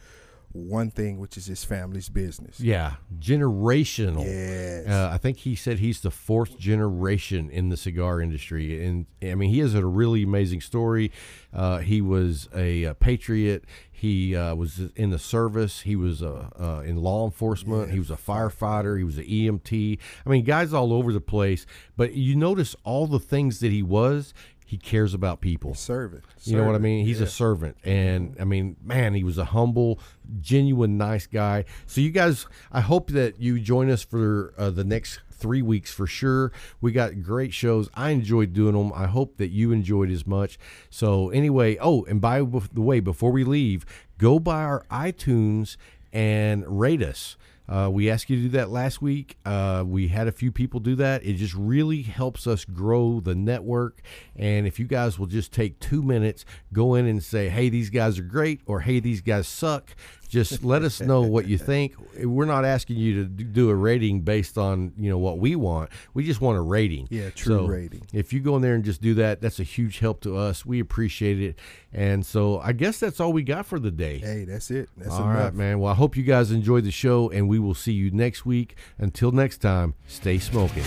one thing, which is his family's business. Yeah, generational. Yes. Uh, I think he said he's the fourth generation in the cigar industry, and I mean he has a really amazing story. Uh, he was a, a patriot. He uh, was in the service. He was uh, uh, in law enforcement. he was a firefighter. He was an EMT. I mean, guys all over the place. But you notice all the things that he was. He cares about people. Servant. You know what I mean? He's a servant, and I mean, man, he was a humble, genuine, nice guy. So you guys, I hope that you join us for uh, the next three weeks for sure. We got great shows. I enjoyed doing them. I hope that you enjoyed as much. So anyway, oh, and by the way, before we leave, go by our iTunes and rate us. Uh, we asked you to do that last week. Uh, we had a few people do that. It just really helps us grow the network. And if you guys will just take two minutes, go in and say, hey, these guys are great, or hey, these guys suck, just let us know what you think. We're not asking you to do a rating based on you know what we want. We just want a rating. Yeah, true So rating. If you go in there and just do that, that's a huge help to us. We appreciate it. And so I guess that's all we got for the day. Hey, that's it. That's All enough. right, man. Well, I hope you guys enjoyed the show, and we will see you next week. Until next time, stay smoking.